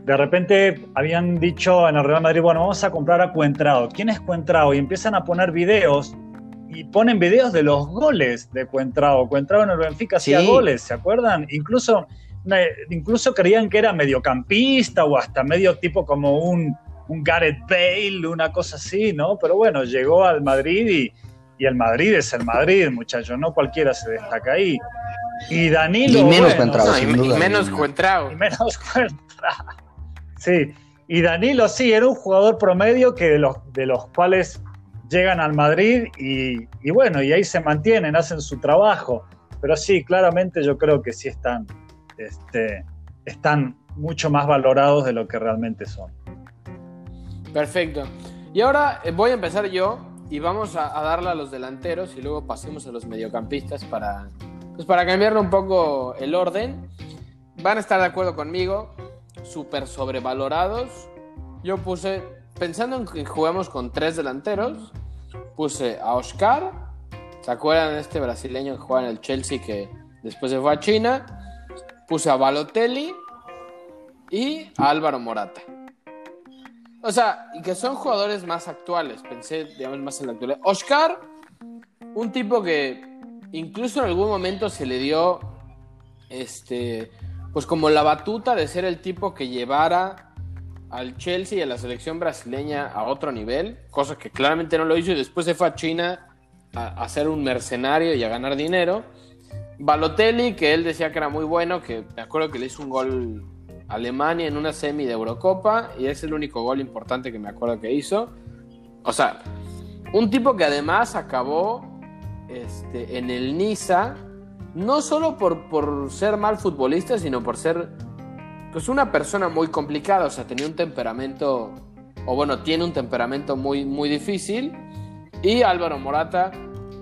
de repente habían dicho en el Real Madrid, bueno, vamos a comprar a Cuentrao. ¿Quién es Cuentrao? Y empiezan a poner videos y ponen videos de los goles de Cuentrao. Cuentrao en el Benfica hacía Sí. goles, ¿se acuerdan? Incluso, incluso creían que era mediocampista o hasta medio tipo como un, un Gareth Bale, una cosa así, ¿no? Pero bueno, llegó al Madrid y, y el Madrid es el Madrid, muchachos, no cualquiera se destaca ahí. Y Danilo. Y menos bueno, Cuentrao, No, y, sin y duda. menos Cuentrao. y menos Cuentrao. Sí, y Danilo sí, era un jugador promedio que de los, de los cuales llegan al Madrid y, y bueno, y ahí se mantienen, hacen su trabajo. Pero sí, claramente yo creo que sí están, este, están mucho más valorados de lo que realmente son. Perfecto. Y ahora eh, voy a empezar yo y vamos a, a darle a los delanteros y luego pasemos a los mediocampistas para, pues para cambiarle un poco el orden. Van a estar de acuerdo conmigo, súper sobrevalorados. Yo puse, pensando en que jugamos con tres delanteros, puse a Oscar. ¿Se acuerdan de este brasileño que juega en el Chelsea que después se fue a China? Puse a Balotelli y a Álvaro Morata. O sea, y que son jugadores más actuales. Pensé, digamos, más en la actualidad. Oscar, un tipo que incluso en algún momento se le dio, este, pues como la batuta de ser el tipo que llevara al Chelsea y a la selección brasileña a otro nivel, cosa que claramente no lo hizo y después se fue a China a, a ser un mercenario y a ganar dinero. Balotelli, que él decía que era muy bueno, que me acuerdo que le hizo un gol Alemania en una semi de Eurocopa y es el único gol importante que me acuerdo que hizo. O sea, un tipo que además acabó este, en el Niza, no solo por, por ser mal futbolista, sino por ser pues una persona muy complicada, o sea, tenía un temperamento, o bueno, tiene un temperamento muy, muy difícil. Y Álvaro Morata,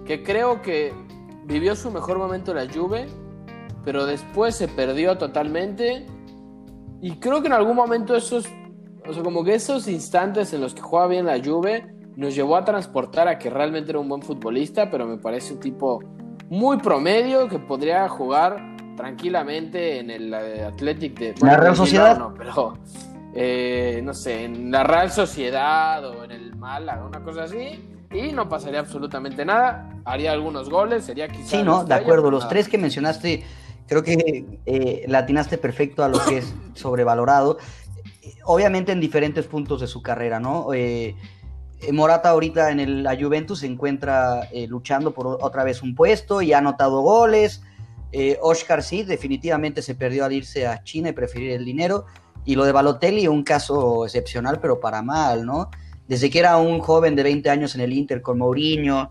que creo que vivió su mejor momento en la Juve, pero después se perdió totalmente. Y creo que en algún momento esos, o sea, como que esos instantes en los que jugaba bien la Juve nos llevó a transportar a que realmente era un buen futbolista, pero me parece un tipo muy promedio que podría jugar tranquilamente en el eh, Athletic de... la Real Sociedad. No, pero eh, no sé, en la Real Sociedad o en el Málaga, una cosa así y no pasaría absolutamente nada. Haría algunos goles, sería quizás. Sí, no, de acuerdo. Los tres que mencionaste, creo que eh, latinaste perfecto a lo que es sobrevalorado. Obviamente en diferentes puntos de su carrera, ¿no? Eh, Morata ahorita en el, la Juventus se encuentra eh, luchando por otra vez un puesto y ha anotado goles. Oscar sí, definitivamente se perdió al irse a China y preferir el dinero. Y lo de Balotelli, un caso excepcional, pero para mal, ¿no? desde que era un joven de 20 años en el Inter con Mourinho,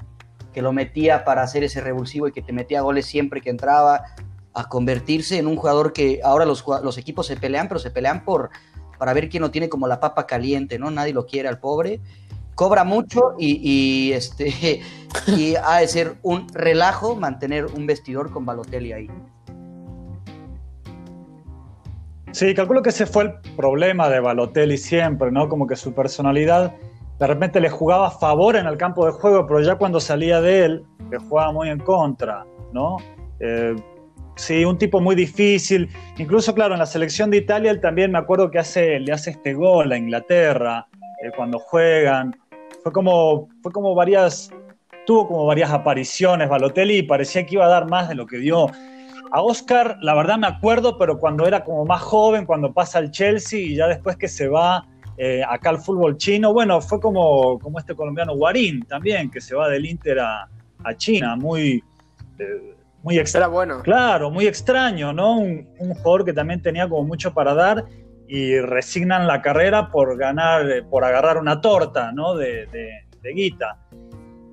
que lo metía para hacer ese revulsivo y que te metía goles siempre que entraba, a convertirse en un jugador que ahora los, los equipos se pelean, pero se pelean por para ver quién lo tiene como la papa caliente, ¿no? Nadie lo quiere al pobre. Cobra mucho y, este y ha de ser un relajo mantener un vestidor con Balotelli ahí. Sí, calculo que ese fue el problema de Balotelli siempre, ¿no? Como que su personalidad de repente le jugaba a favor en el campo de juego, pero ya cuando salía de él, le jugaba muy en contra, ¿no? Eh, sí, un tipo muy difícil. Incluso, claro, en la selección de Italia, él también me acuerdo que hace, le hace este gol a Inglaterra eh, cuando juegan. Fue como, fue como varias, tuvo como varias apariciones Balotelli y parecía que iba a dar más de lo que dio. A Oscar, la verdad me acuerdo, pero cuando era como más joven, cuando pasa al Chelsea y ya después que se va eh, acá al fútbol chino. Bueno, fue como, como este colombiano Guarín también, que se va del Inter a, China, muy, eh, muy extraño. bueno. Claro, muy extraño, ¿no? Un, jugador que también tenía como mucho para dar y resignan la carrera por ganar, eh, por agarrar una torta, ¿no? De, de, guita.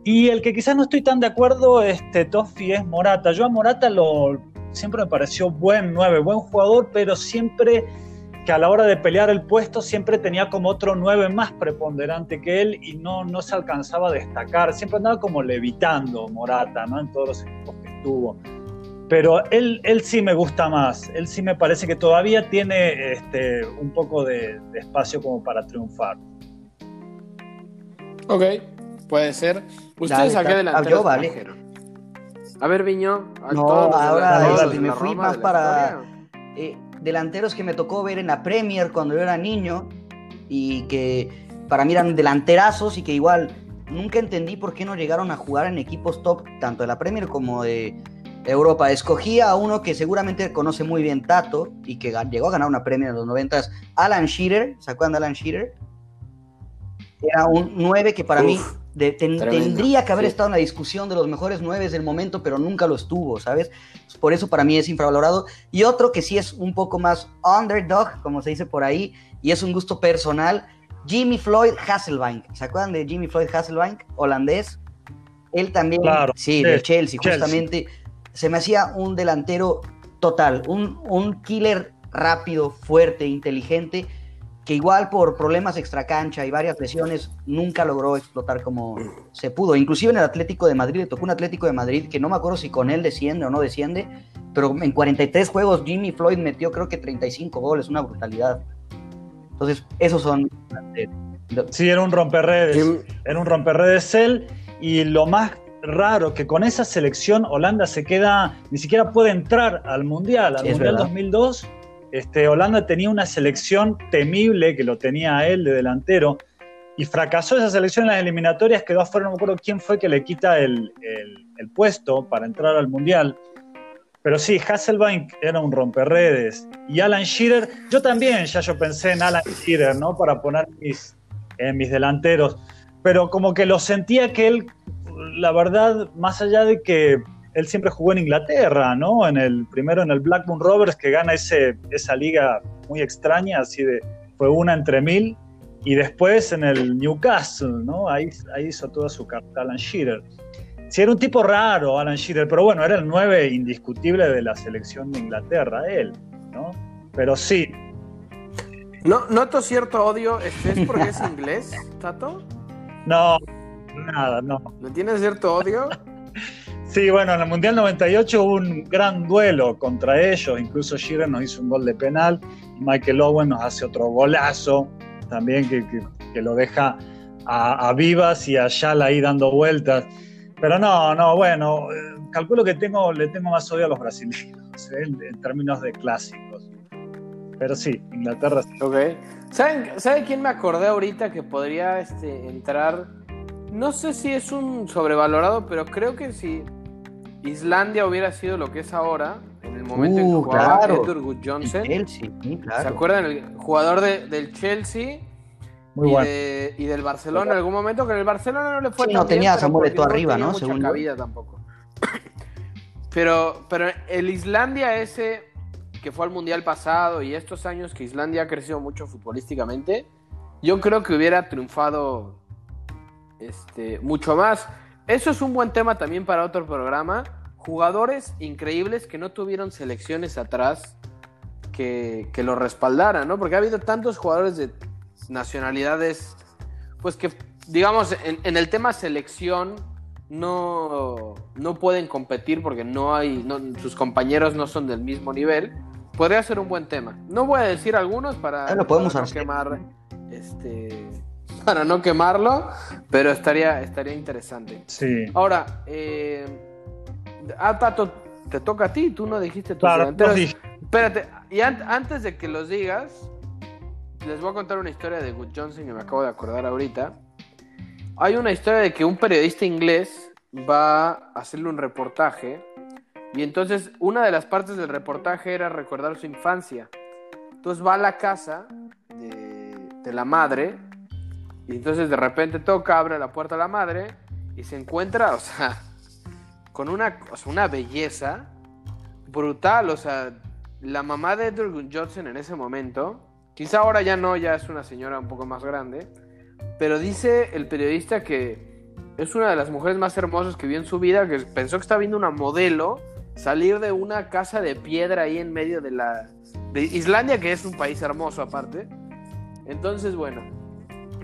Y el que quizás no estoy tan de acuerdo, este Toffi, es Morata. Yo a Morata lo, siempre me pareció buen 9, buen jugador, pero siempre que a la hora de pelear el puesto siempre tenía como otro nueve más preponderante que él y no, no se alcanzaba a destacar. Siempre andaba como levitando Morata, ¿no? En todos los equipos que estuvo. Pero él, él sí me gusta más. Él sí me parece que todavía tiene este, un poco de, espacio como para triunfar. Ok, puede ser. Ustedes a qué delantero vale. A ver, Viño. no, ahora me fui más para delanteros que me tocó ver en la Premier cuando yo era niño y que para mí eran delanterazos y que igual nunca entendí por qué no llegaron a jugar en equipos top tanto de la Premier como de Europa. Escogía a uno que seguramente conoce muy bien Tato y que llegó a ganar una Premier en los 90, Alan Shearer, ¿se acuerdan de Alan Shearer? Era un 9 que para mí tendría que haber estado en la discusión de los mejores nueve del momento, pero nunca lo estuvo, ¿sabes? Por eso para mí es infravalorado. Y otro que sí es un poco más underdog, como se dice por ahí, y es un gusto personal, Jimmy Floyd Hasselbank. ¿Se acuerdan de Jimmy Floyd Hasselbank, holandés? Él también, sí, de Chelsea, justamente. Se me hacía un delantero total, un, un killer rápido, fuerte, inteligente que igual por problemas extracancha y varias lesiones nunca logró explotar como se pudo. Inclusive en el Atlético de Madrid, le tocó un Atlético de Madrid que no me acuerdo si con él desciende o no desciende, pero en 43 juegos Jimmy Floyd metió creo que 35 goles, una brutalidad. Entonces, esos son... Sí, era un romperredes, era un romperredes él y lo más raro que con esa selección Holanda se queda, ni siquiera puede entrar al Mundial, al Mundial 2002 este, Holanda tenía una selección temible que lo tenía a él de delantero y fracasó esa selección en las eliminatorias, quedó afuera, no me acuerdo quién fue que le quita el, puesto para entrar al Mundial. Pero sí, Hasselbank era un romperredes. Y Alan Shearer, yo también, ya yo pensé en Alan Shearer, ¿no? Para poner mis, en mis delanteros. Pero como que lo sentía que él, la verdad, más allá de que él siempre jugó en Inglaterra, ¿no? En el, primero en el Blackburn Rovers, que gana ese, esa liga muy extraña, así de, fue una entre mil, y después en el Newcastle, ¿no? Ahí, ahí hizo toda su carta Alan Shearer. Sí, era un tipo raro, Alan Shearer, pero bueno, era el 9 indiscutible de la selección de Inglaterra, él, ¿no? Pero sí. No, noto cierto odio, ¿es porque es inglés, Tato? No, nada, no. ¿No tienes cierto odio? Sí, bueno, en el Mundial 98 hubo un gran duelo contra ellos, incluso Shearer nos hizo un gol de penal, y Michael Owen nos hace otro golazo, también que, que, lo deja a, a, Vivas y a Yala ahí dando vueltas. Pero no, no, bueno, eh, calculo que tengo, le tengo más odio a los brasileños ¿eh? en, términos de clásicos. Pero sí, Inglaterra sí. Ok. ¿Saben, ¿Sabe quién me acordé ahorita que podría este, entrar? No sé si es un sobrevalorado, pero creo que si Islandia hubiera sido lo que es ahora, en el momento en que uh, jugaba Edward Good Johnson. ¿Se acuerdan? El jugador del Chelsea y, y, del Barcelona en algún momento, que en el Barcelona no le fue sí, no tenía a Samuel todo arriba, ¿no? Mucha Según cabida tampoco. pero, pero el Islandia ese que fue al Mundial pasado y estos años que Islandia ha crecido mucho futbolísticamente, yo creo que hubiera triunfado este, mucho más. Eso es un buen tema también para otro programa. Jugadores increíbles que no tuvieron selecciones atrás que, que lo respaldaran, ¿no? Porque ha habido tantos jugadores de nacionalidades, pues que, digamos, en, el tema selección no, no pueden competir porque no hay, sus compañeros no son del mismo nivel. Podría ser un buen tema. No voy a decir algunos para, lo podemos no quemar, este, para no quemarlo, pero estaría, estaría interesante. Sí. Ahora, eh, ah, Tato, te toca a ti, tú no dijiste tus claro, Espérate, y antes de que los digas, les voy a contar una historia de Good Johnson que me acabo de acordar ahorita. Hay una historia de que un periodista inglés va a hacerle un reportaje y entonces una de las partes del reportaje era recordar su infancia. Entonces va a la casa de, la madre y entonces de repente toca, abre la puerta a la madre y se encuentra, o sea, con una, una belleza brutal. O sea, la mamá de Edward Johnson en ese momento Quizá ahora ya no, ya es una señora un poco más grande. Pero dice el periodista que es una de las mujeres más hermosas que vio en su vida, que pensó que estaba viendo una modelo salir de una casa de piedra ahí en medio de la... de Islandia, que es un país hermoso aparte. Entonces, bueno,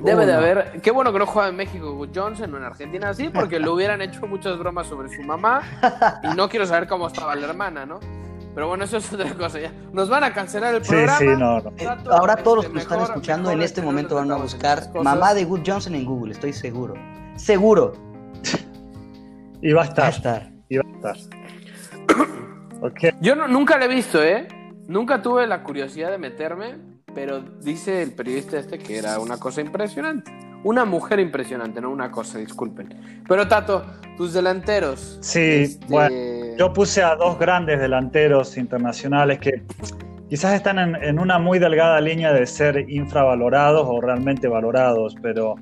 Debe de haber. Qué bueno que no juega en México Johnson o en Argentina así, porque le hubieran hecho muchas bromas sobre su mamá. Y no quiero saber cómo estaba la hermana, ¿no? Pero bueno, eso es otra cosa ya. Nos van a cancelar el programa. Sí, no, eh, ahora todos los que nos están escuchando en este momento van a buscar mamá de Good Johnson en Google, estoy seguro. Seguro. Y va a estar. Va a estar. Y va a estar. Yo nunca la he visto, ¿eh? Nunca tuve la curiosidad de meterme, pero dice el periodista este que era una cosa impresionante. Una mujer impresionante, no una cosa, disculpen. Pero Tato, tus delanteros. Sí, este, bueno, yo puse a dos grandes delanteros internacionales que quizás están en, una muy delgada línea de ser infravalorados o realmente valorados, pero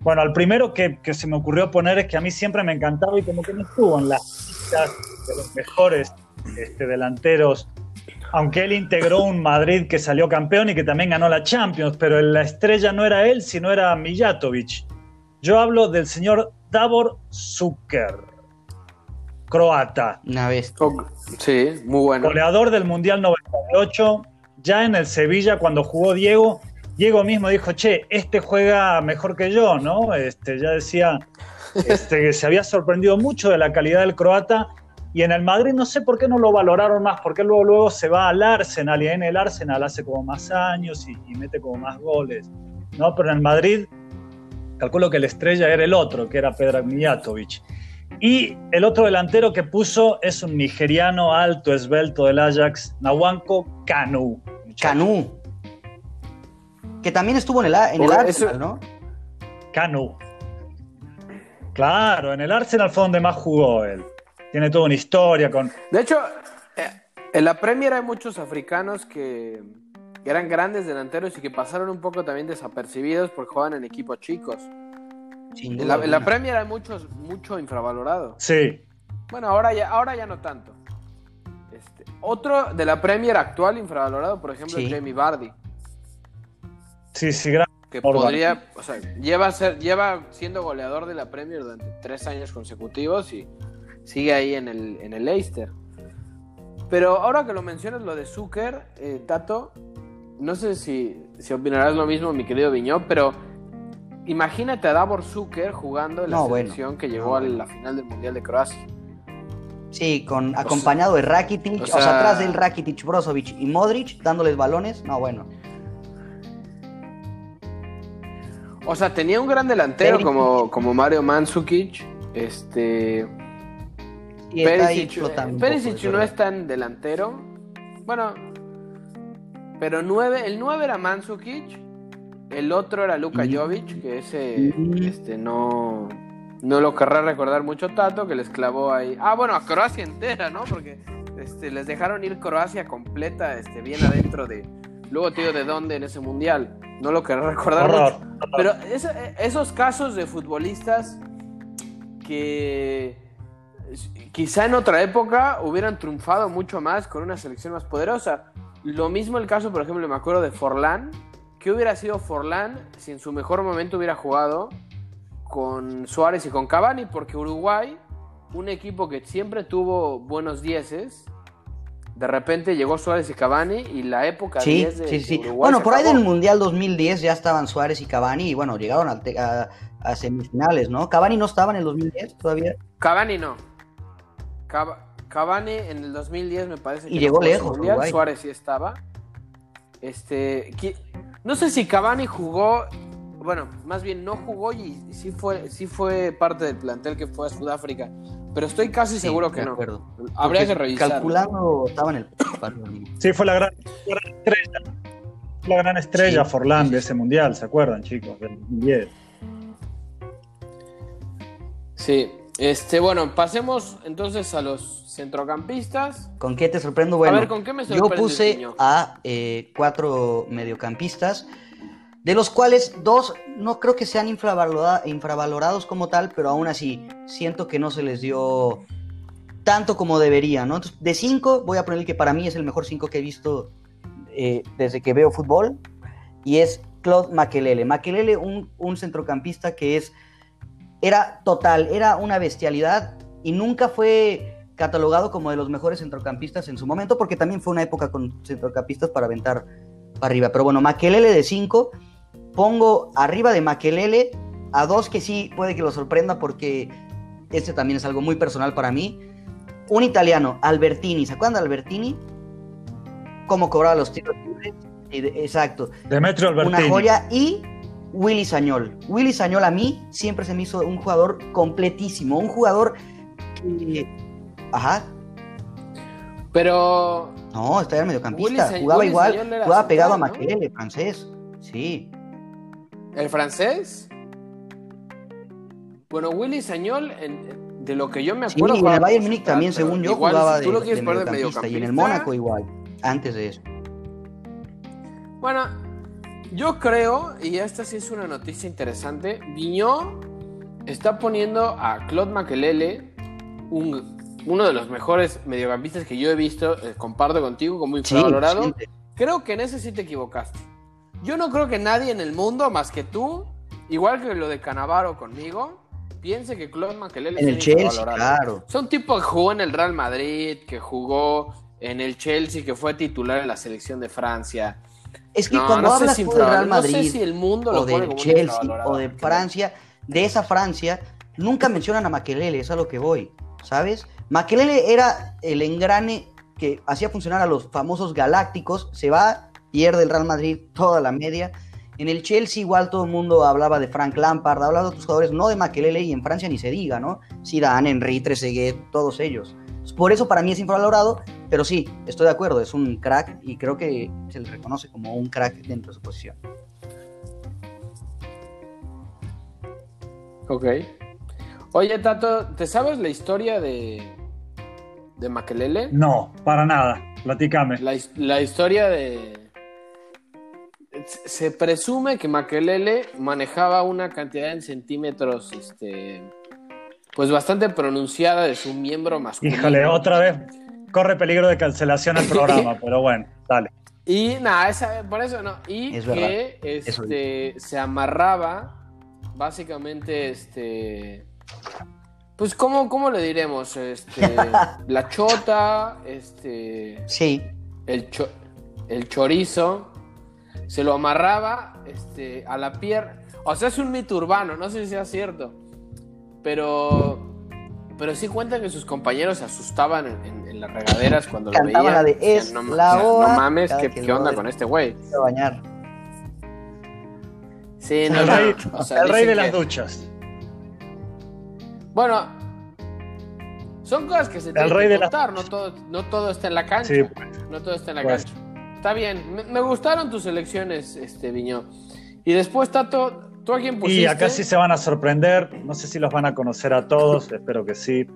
bueno, al primero que, se me ocurrió poner es que a mí siempre me encantaba y como que no estuvo en las listas de los mejores este, delanteros aunque él integró un Madrid que salió campeón y que también ganó la Champions, pero la estrella no era él, sino era Mijatovic. Yo hablo del señor Davor Zucker, croata. Una vez. Sí, muy bueno. Goleador del Mundial 98, ya en el Sevilla cuando jugó Diego. Diego mismo dijo, che, este juega mejor que yo, ¿no? Este, ya decía este, que se había sorprendido mucho de la calidad del croata y en el Madrid no sé por qué no lo valoraron más, porque luego, luego se va al Arsenal y en el Arsenal hace como más años y, mete como más goles. ¿no? Pero en el Madrid, calculo que la estrella era el otro, que era Pedro Mijatovic. Y el otro delantero que puso es un nigeriano alto, esbelto del Ajax, Nawanko Kanu. Kanu. Que también estuvo en el, en el Arsenal, ¿no? Kanu. Claro, en el Arsenal fue donde más jugó él. Tiene toda una historia con... De hecho, eh, en la Premier hay muchos africanos que, eran grandes delanteros y que pasaron un poco también desapercibidos porque juegan en equipos chicos. En, la, Premier hay muchos, mucho infravalorado. Sí, Bueno, ahora ya, ahora ya no tanto. Este, otro de la Premier actual infravalorado, por ejemplo, Sí. es Jamie Vardy. Sí, sí, gran- Que Orban. podría, o sea, lleva, ser, lleva siendo goleador de la Premier durante tres años consecutivos y sigue ahí en el, en el Leicester. Pero ahora que lo mencionas, lo de Zucker, eh, Tato, no sé si, si opinarás lo mismo, mi querido Viñó, pero imagínate a Davor Zucker jugando en la No, bueno. selección que llegó a la final del Mundial de Croacia. Sí, con, acompañado de Rakitic, o o sea, sea- atrás del Rakitic, Brozovic y Modric, dándoles balones. No, bueno. O sea, tenía un gran delantero Perisic. como, como Mario Mandzukic, este... Y Perisic, flotando Perisic no es tan delantero. Bueno, pero nueve, el 9 era Mandzukic, el otro era Luka Mm. Jovic, que ese este, no, no lo querrá recordar mucho Tato, que les clavó ahí. Ah, bueno, a Croacia entera, ¿no? Porque este, les dejaron ir Croacia completa, este, bien adentro de. Luego digo de dónde en ese mundial. No lo querrá recordar Horror. mucho. Pero esos casos de futbolistas que quizá en otra época hubieran triunfado mucho más con una selección más poderosa. Lo mismo el caso, por ejemplo, me acuerdo de Forlán. ¿Qué hubiera sido Forlán si en su mejor momento hubiera jugado con Suárez y con Cavani? Porque Uruguay, un equipo que siempre tuvo buenos dieces, de repente llegó Suárez y Cavani y la época Sí, 10 de, sí, sí. Uruguay Bueno, por ahí del Mundial 2010 ya estaban Suárez y Cavani y bueno, llegaron a, a semifinales, ¿no? Cavani no estaba en el 2010 todavía. Cavani no. Cava- Cavani en el 2010 me parece que Y no llegó lejos, mundial. Uruguay. Suárez sí estaba. Este, no sé si Cavani jugó, bueno, más bien no jugó y sí fue, sí fue parte del plantel que fue a Sudáfrica, pero estoy casi Sí, seguro que no. acuerdo. Habría que revisar. Calculando, estaba en el. Sí, fue la gran, gran estrella. La gran estrella Sí, Forlán de ese mundial, ¿se acuerdan, chicos? Del 2010. Sí. Este, bueno, pasemos entonces a los centrocampistas. ¿Con qué te sorprendo? Bueno, ver, ¿con qué me yo puse a eh, cuatro mediocampistas, de los cuales dos no creo que sean infravalora- infravalorados como tal, pero aún así siento que no se les dio tanto como debería, ¿no? Entonces, de cinco voy a poner el que para mí es el mejor cinco que he visto eh, desde que veo fútbol, y es Claude Makelele. Makelele, un, un centrocampista que es era total, era una bestialidad y nunca fue catalogado como de los mejores centrocampistas en su momento, porque también fue una época con centrocampistas para aventar para arriba. Pero bueno, Makelele de 5, pongo arriba de Makelele a dos que sí puede que lo sorprenda porque este también es algo muy personal para mí. Un italiano, Albertini, ¿se acuerdan de Albertini? Cómo cobraba los tiros libres. Exacto Demetrio Albertini. una joya y Willy Sañol. Willy Sañol a mí siempre se me hizo un jugador completísimo, un jugador que... Ajá, Pero no, estaba Willy mediocampista, jugaba Willy igual, jugaba pegado a central, ¿no? Makelele, francés. Sí, ¿El francés? Bueno, Willy Sañol, en- de lo que yo me sí, acuerdo. y en el Bayern Múnich central, también, según yo, igual, jugaba si de, tú lo de quieres poner de mediocampista, y en el mediocampista, Mónaco igual, antes de eso. Bueno, yo creo, y esta sí es una noticia interesante, Viñó está poniendo a Claude Makelele, un, uno de los mejores mediocampistas que yo he visto, eh, comparto contigo, como Sí, infravalorado. sí, Creo que en ese sí te equivocaste. Yo no creo que nadie en el mundo, más que tú, igual que lo de Canavaro conmigo, piense que Claude Makelele en el es Chelsea, infravalorado. claro. Es un tipo que jugó en el Real Madrid, que jugó en el Chelsea, que fue titular en la selección de Francia. Es que No, cuando no hablas tú del Real infravalorado. No sé Madrid si el mundo lo o del Chelsea o de Francia, de esa Francia, nunca mencionan a Makelele, es a lo que voy, ¿sabes? Makelele era el engrane que hacía funcionar a los famosos galácticos, se va, pierde el Real Madrid toda la media. En el Chelsea igual todo el mundo hablaba de Frank Lampard, hablaba de otros jugadores, no de Makelele y en Francia ni se diga, ¿no? Zidane, Henry, Trezeguet, todos ellos. Por eso para mí es infravalorado, pero sí, estoy de acuerdo, es un crack y creo que se le reconoce como un crack dentro de su posición. Ok. Oye, Tato, ¿te sabes la historia de, de Makelele? No, para nada. Platícame. La, his- la historia de... Se presume que Makelele manejaba una cantidad en centímetros este, pues bastante pronunciada de su miembro masculino. Híjole, otra vez corre peligro de cancelación el programa, pero bueno, dale. Y nada, esa, por eso no. Y Es que este, se amarraba, básicamente, este. Pues, ¿cómo, cómo le diremos? Este, la chota, este. Sí, El, cho- el chorizo. Se lo amarraba este, a la pierna. O sea, es un mito urbano, no sé si sea cierto. Pero. Pero sí cuenta que sus compañeros se asustaban en, en- en las regaderas cuando lo veían. la de, Decían, "Es no, la no hora", mames, ¿qué, onda con este güey? a bañar. Sí, no, El no, rey, o sea, el rey de las duchas. Bueno, son cosas que se tienen rey que contar, no todo, no todo está en la cancha. Sí, No todo está en la Pues. cancha. Está bien, me, me gustaron tus elecciones, este Viñó. Y después, Tato, ¿tú a quién pusiste? Y acá sí se van a sorprender, no sé si los van a conocer a todos, espero que sí.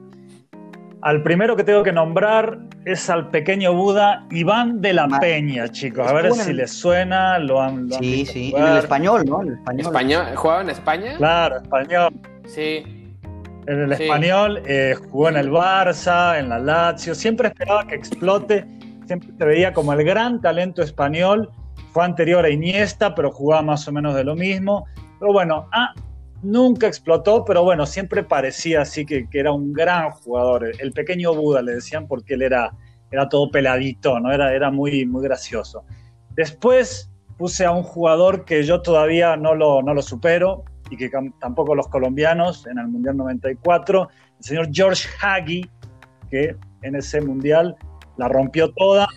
Al primero que tengo que nombrar es al pequeño Buda Iván de la Peña, chicos. A ver si les suena, lo han, lo han Sí, visto sí, en el español, ¿no? En el español. Español, ¿Jugaba en España? Claro, español. Sí. En el Sí. español eh, jugó en el Barça, en la Lazio, siempre esperaba que explote, siempre se veía como el gran talento español, fue anterior a Iniesta, pero jugaba más o menos de lo mismo, pero bueno, ah, nunca explotó, pero bueno, siempre parecía así que, que era un gran jugador, el pequeño Buda le decían porque él era, era todo peladito, ¿no? era, era muy, muy gracioso. Después puse a un jugador que yo todavía no lo, no lo supero, y que tampoco los colombianos en el Mundial 94, el señor George Hagi, que en ese Mundial la rompió toda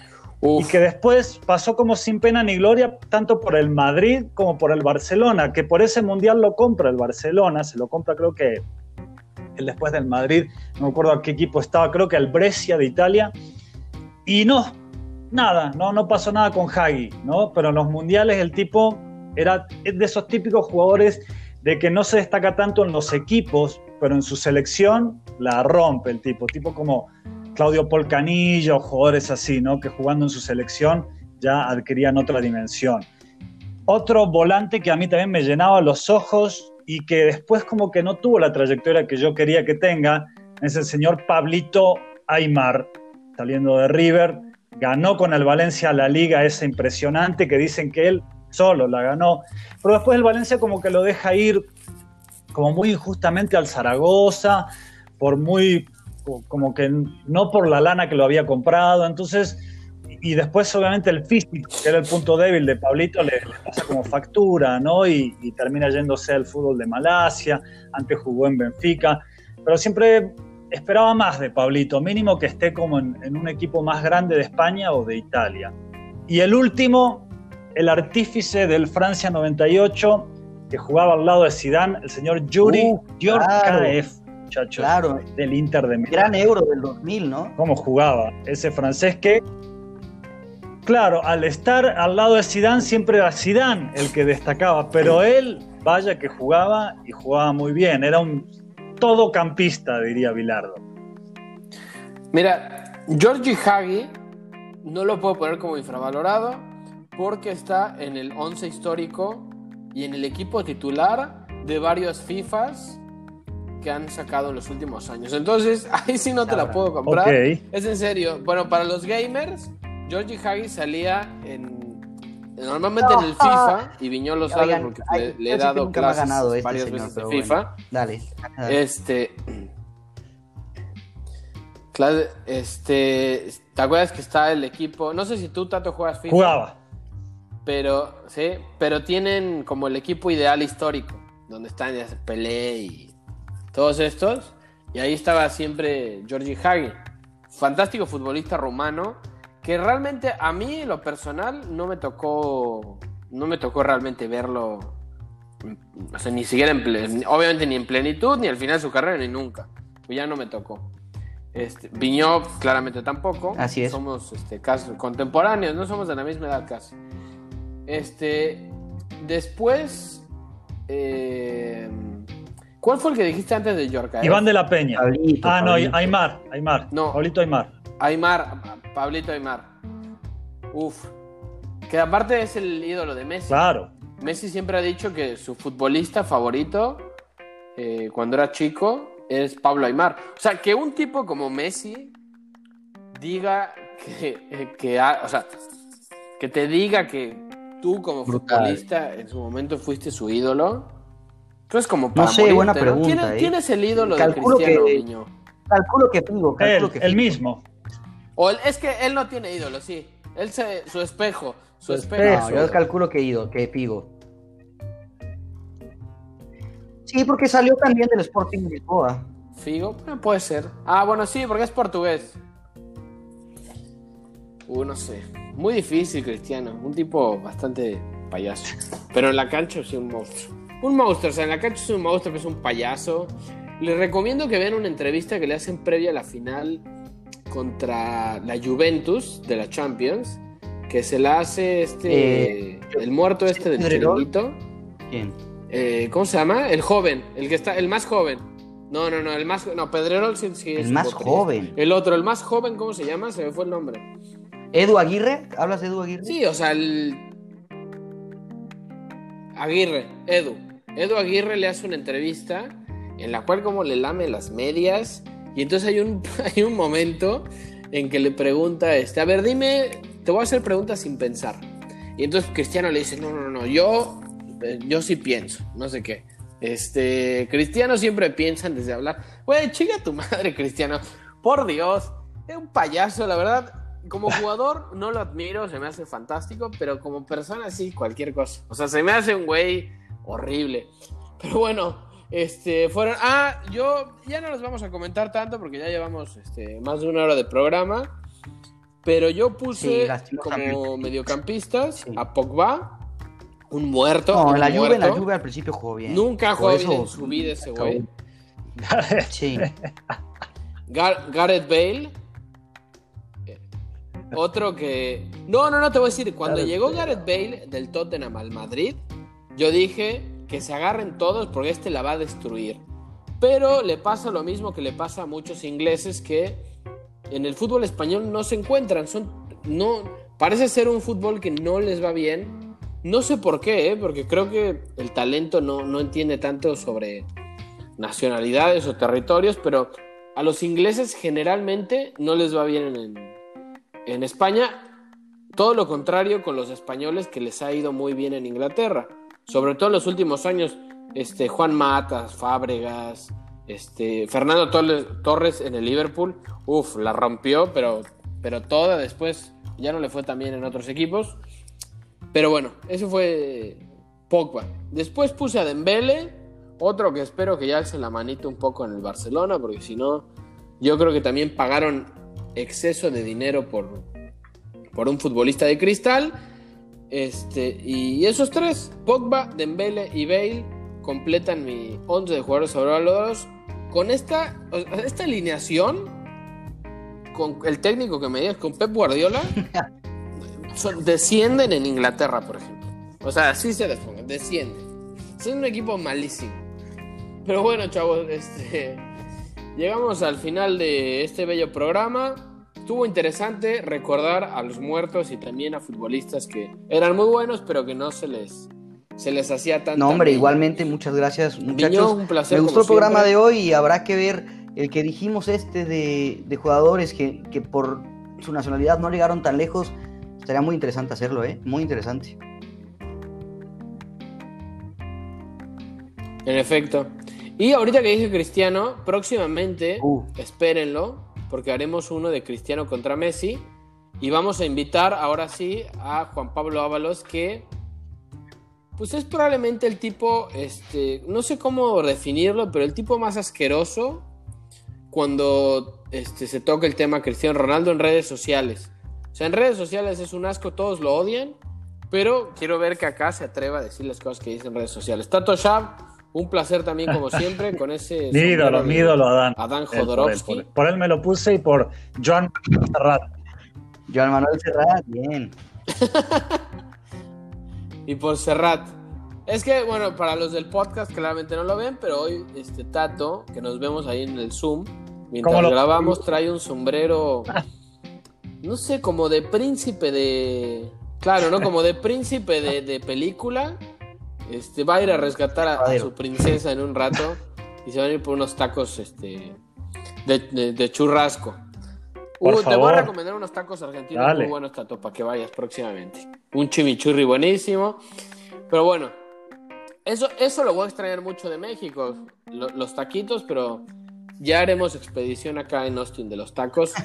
y Uf. que después pasó como sin pena ni gloria tanto por el Madrid como por el Barcelona, que por ese Mundial lo compra el Barcelona, se lo compra creo que el después del Madrid, no me acuerdo a qué equipo estaba, creo que al Brescia de Italia, y no, nada, no, no pasó nada con Hagi, ¿no? Pero en los mundiales el tipo era de esos típicos jugadores de que no se destaca tanto en los equipos, pero en su selección la rompe el tipo, tipo como Claudio Polcanillo, jugadores así, ¿no? Que jugando en su selección ya adquirían otra dimensión. Otro volante que a mí también me llenaba los ojos y que después como que no tuvo la trayectoria que yo quería que tenga, es el señor Pablito Aymar, saliendo de River, ganó con el Valencia la liga esa impresionante que dicen que él solo la ganó, pero después el Valencia como que lo deja ir como muy injustamente al Zaragoza, por muy, como que no por la lana que lo había comprado, entonces, y después obviamente el físico, que era el punto débil de Pablito, le, pasa como factura, ¿no? Y, y termina yéndose al fútbol de Malasia, antes jugó en Benfica, pero siempre esperaba más de Pablito, mínimo que esté como en un equipo más grande de España o de Italia. Y el último, el artífice del Francia 98, que jugaba al lado de Zidane, el señor Yuri Uh, muchachos, Claro, del Inter de Milán. gran euro del 2000, ¿no? ¿Cómo jugaba ese francés que, claro, al estar al lado de Zidane siempre era Zidane el que destacaba, pero él, vaya que jugaba y jugaba muy bien, era un todocampista, diría Bilardo. Mira, Georgie Hagi no lo puedo poner como infravalorado porque está en el 11 histórico y en el equipo titular de varios FIFAs que han sacado en los últimos años. Entonces, ahí sí no te la puedo comprar. Ok. Es en serio. Bueno, para los gamers, Georgie Hagi salía en normalmente en el FIFA y Viñol lo sabe Oigan, porque ay, le, le he dado clases ganado este varias señor, veces de FIFA. bueno. Dale. Este. Este. ¿Te acuerdas que está el equipo? No sé si tú, Tato, juegas FIFA. Jugaba. Pero, sí. Pero tienen como el equipo ideal histórico. Donde están ya Pelé y todos estos. Y ahí estaba siempre Georgie Hagi. Fantástico futbolista rumano. Que realmente a mí, lo personal, no me tocó. No me tocó realmente verlo. O sea, ni siquiera en plen- obviamente ni en plenitud, ni al final de su carrera, ni nunca. Pues ya no me tocó. Este, Viñó, claramente tampoco. Así es. Somos este, casi contemporáneos, no somos de la misma edad casi. Este, después, eh, ¿cuál fue el que dijiste antes de Yorka? Iván de la Peña. Pablito, ah, no, Pablito. Aymar, Aymar. No. Pablito Aymar. Aymar, Pablito Aymar. Uf. Que aparte es el ídolo de Messi. Claro. Messi siempre ha dicho que su futbolista favorito, eh, cuando era chico, es Pablo Aymar. O sea, que un tipo como Messi diga que, que ha- o sea, que te diga que tú como Brutal. futbolista en su momento fuiste su ídolo. Tú es como No para sé, morirte, buena ¿no? pregunta, ¿Quién, ¿eh? quién es el ídolo Calculo de Cristiano, que- niño? Calculo que Figo, calculo Él, que el mismo. O él- es que él no tiene ídolo, sí. Él se, su espejo, su, Su espejo. No, yo calculo que Ido, que Figo. Sí, porque salió también del Sporting de Lisboa. Figo, eh, puede ser. Ah, bueno, sí, porque es portugués. Uh, no sé. Muy difícil, Cristiano. Un tipo bastante payaso. Pero en la cancha sí un monstruo. Un monstruo, o sea, en la cancha es un monstruo, que es un payaso. Les recomiendo que vean una entrevista que le hacen previa a la final contra la Juventus de la Champions. Que se la hace este. Eh, el muerto este del chiringuito. ¿Quién? Eh, ¿Cómo se llama? El joven, el que está, el más joven. No, no, no, el más, no, Pedrerol sí, sí es El más joven. El otro, el más joven, ¿cómo se llama? Se me fue el nombre. ¿Edu Aguirre? ¿Hablas de Edu Aguirre? Sí, o sea, el Aguirre, Edu. Edu Aguirre le hace una entrevista en la cual como le lame las medias y entonces hay un, hay un momento en que le pregunta, este, a ver, dime, te voy a hacer preguntas sin pensar. Y entonces Cristiano le dice, no, no, no, yo, eh, yo sí pienso, no sé qué. Este, Cristiano siempre piensa antes de hablar. Güey, chica tu madre, Cristiano. Por Dios, es un payaso, la verdad. Como jugador no lo admiro, se me hace fantástico, pero como persona sí, cualquier cosa. O sea, se me hace un güey horrible. Pero bueno, este, fueron... Ah, yo ya no los vamos a comentar tanto porque ya llevamos este, más de una hora de programa. Pero yo puse como mediocampistas Sí. a Pogba, un muerto. No, un la Juve, en la muerto. Juve al principio jugó bien. Nunca jugó bien en su vida ese güey. Sí. Gar- Gareth Bale. Otro que. No, no, no, te voy a decir. Cuando Gareth llegó. Gareth Bale del Tottenham al Madrid, yo dije que se agarren todos porque este la va a destruir. Pero le pasa lo mismo que le pasa a muchos ingleses que en el fútbol español no se encuentran. Son, no, parece ser un fútbol que no les va bien. No sé por qué, ¿eh? porque creo que el talento no, no entiende tanto sobre nacionalidades o territorios, pero a los ingleses generalmente no les va bien en, en España. Todo lo contrario con los españoles que les ha ido muy bien en Inglaterra. Sobre todo en los últimos años, este, Juan Matas, Fábregas, este, Fernando Torres, en el Liverpool, uff, la rompió, pero, pero toda después ya no le fue tan bien en otros equipos. Pero bueno, eso fue Pogba. Después puse a Dembele, otro que espero que ya alce la manita un poco en el Barcelona, porque si no, yo creo que también pagaron exceso de dinero por, por un futbolista de cristal. Este, y esos tres, Pogba, Dembele y Bale, completan mi 11 de jugadores sobrevalorados. Con esta, esta alineación, con el técnico que me digas, con Pep Guardiola, son- descienden en Inglaterra, por ejemplo. O sea, así se les ponga, descienden. Son un equipo malísimo. Pero bueno, chavos, este, llegamos al final de este bello programa. Estuvo interesante recordar a los muertos y también a futbolistas que eran muy buenos, pero que no se les, se les hacía tanto. No, hombre, igualmente, muchas gracias, muchachos. Viñó, un placer. Me gustó el programa de hoy y habrá que ver el que dijimos este de, de jugadores que, que por su nacionalidad no llegaron tan lejos. Estaría muy interesante hacerlo, ¿eh? Muy interesante. En efecto. Y ahorita que dije Cristiano, próximamente, Uh. espérenlo, porque haremos uno de Cristiano contra Messi. Y vamos a invitar ahora sí a Juan Pablo Ábalos, que pues es probablemente el tipo, este, no sé cómo definirlo, pero el tipo más asqueroso cuando este, se toca el tema Cristiano Ronaldo en redes sociales. O sea, en redes sociales es un asco, todos lo odian, pero quiero ver que acá se atreva a decir las cosas que dice en redes sociales. Tato Shab, un placer también como siempre con ese... Mi ídolo, mi ídolo, Adán. Adán Él, por, él, Jodorowsky. por él. Por él me lo puse y por Joan Serrat. Joan Manuel Serrat, bien. Y por Serrat. Es que, bueno, para los del podcast claramente no lo ven, pero hoy este Tato, que nos vemos ahí en el Zoom, mientras ¿Cómo lo- grabamos, trae un sombrero, no sé, como de príncipe de... Claro, ¿no? Como de príncipe de, de película. Este, va a ir a rescatar a, a su princesa en un rato. y se van a ir por unos tacos este, de, churrasco. Uh, te voy a recomendar unos tacos argentinos Dale. muy buenos, Tato, para que vayas próximamente. Un chimichurri buenísimo. Pero bueno, eso, eso lo voy a extrañar mucho de México, lo- los taquitos, pero ya haremos expedición acá en Austin de los tacos.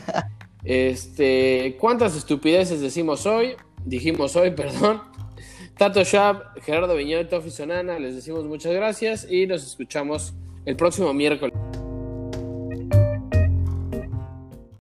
Este, ¿cuántas estupideces decimos hoy? Dijimos hoy, perdón. Tato Shab, Gerardo Viñoy, Tofi Sonana, les decimos muchas gracias y nos escuchamos el próximo miércoles.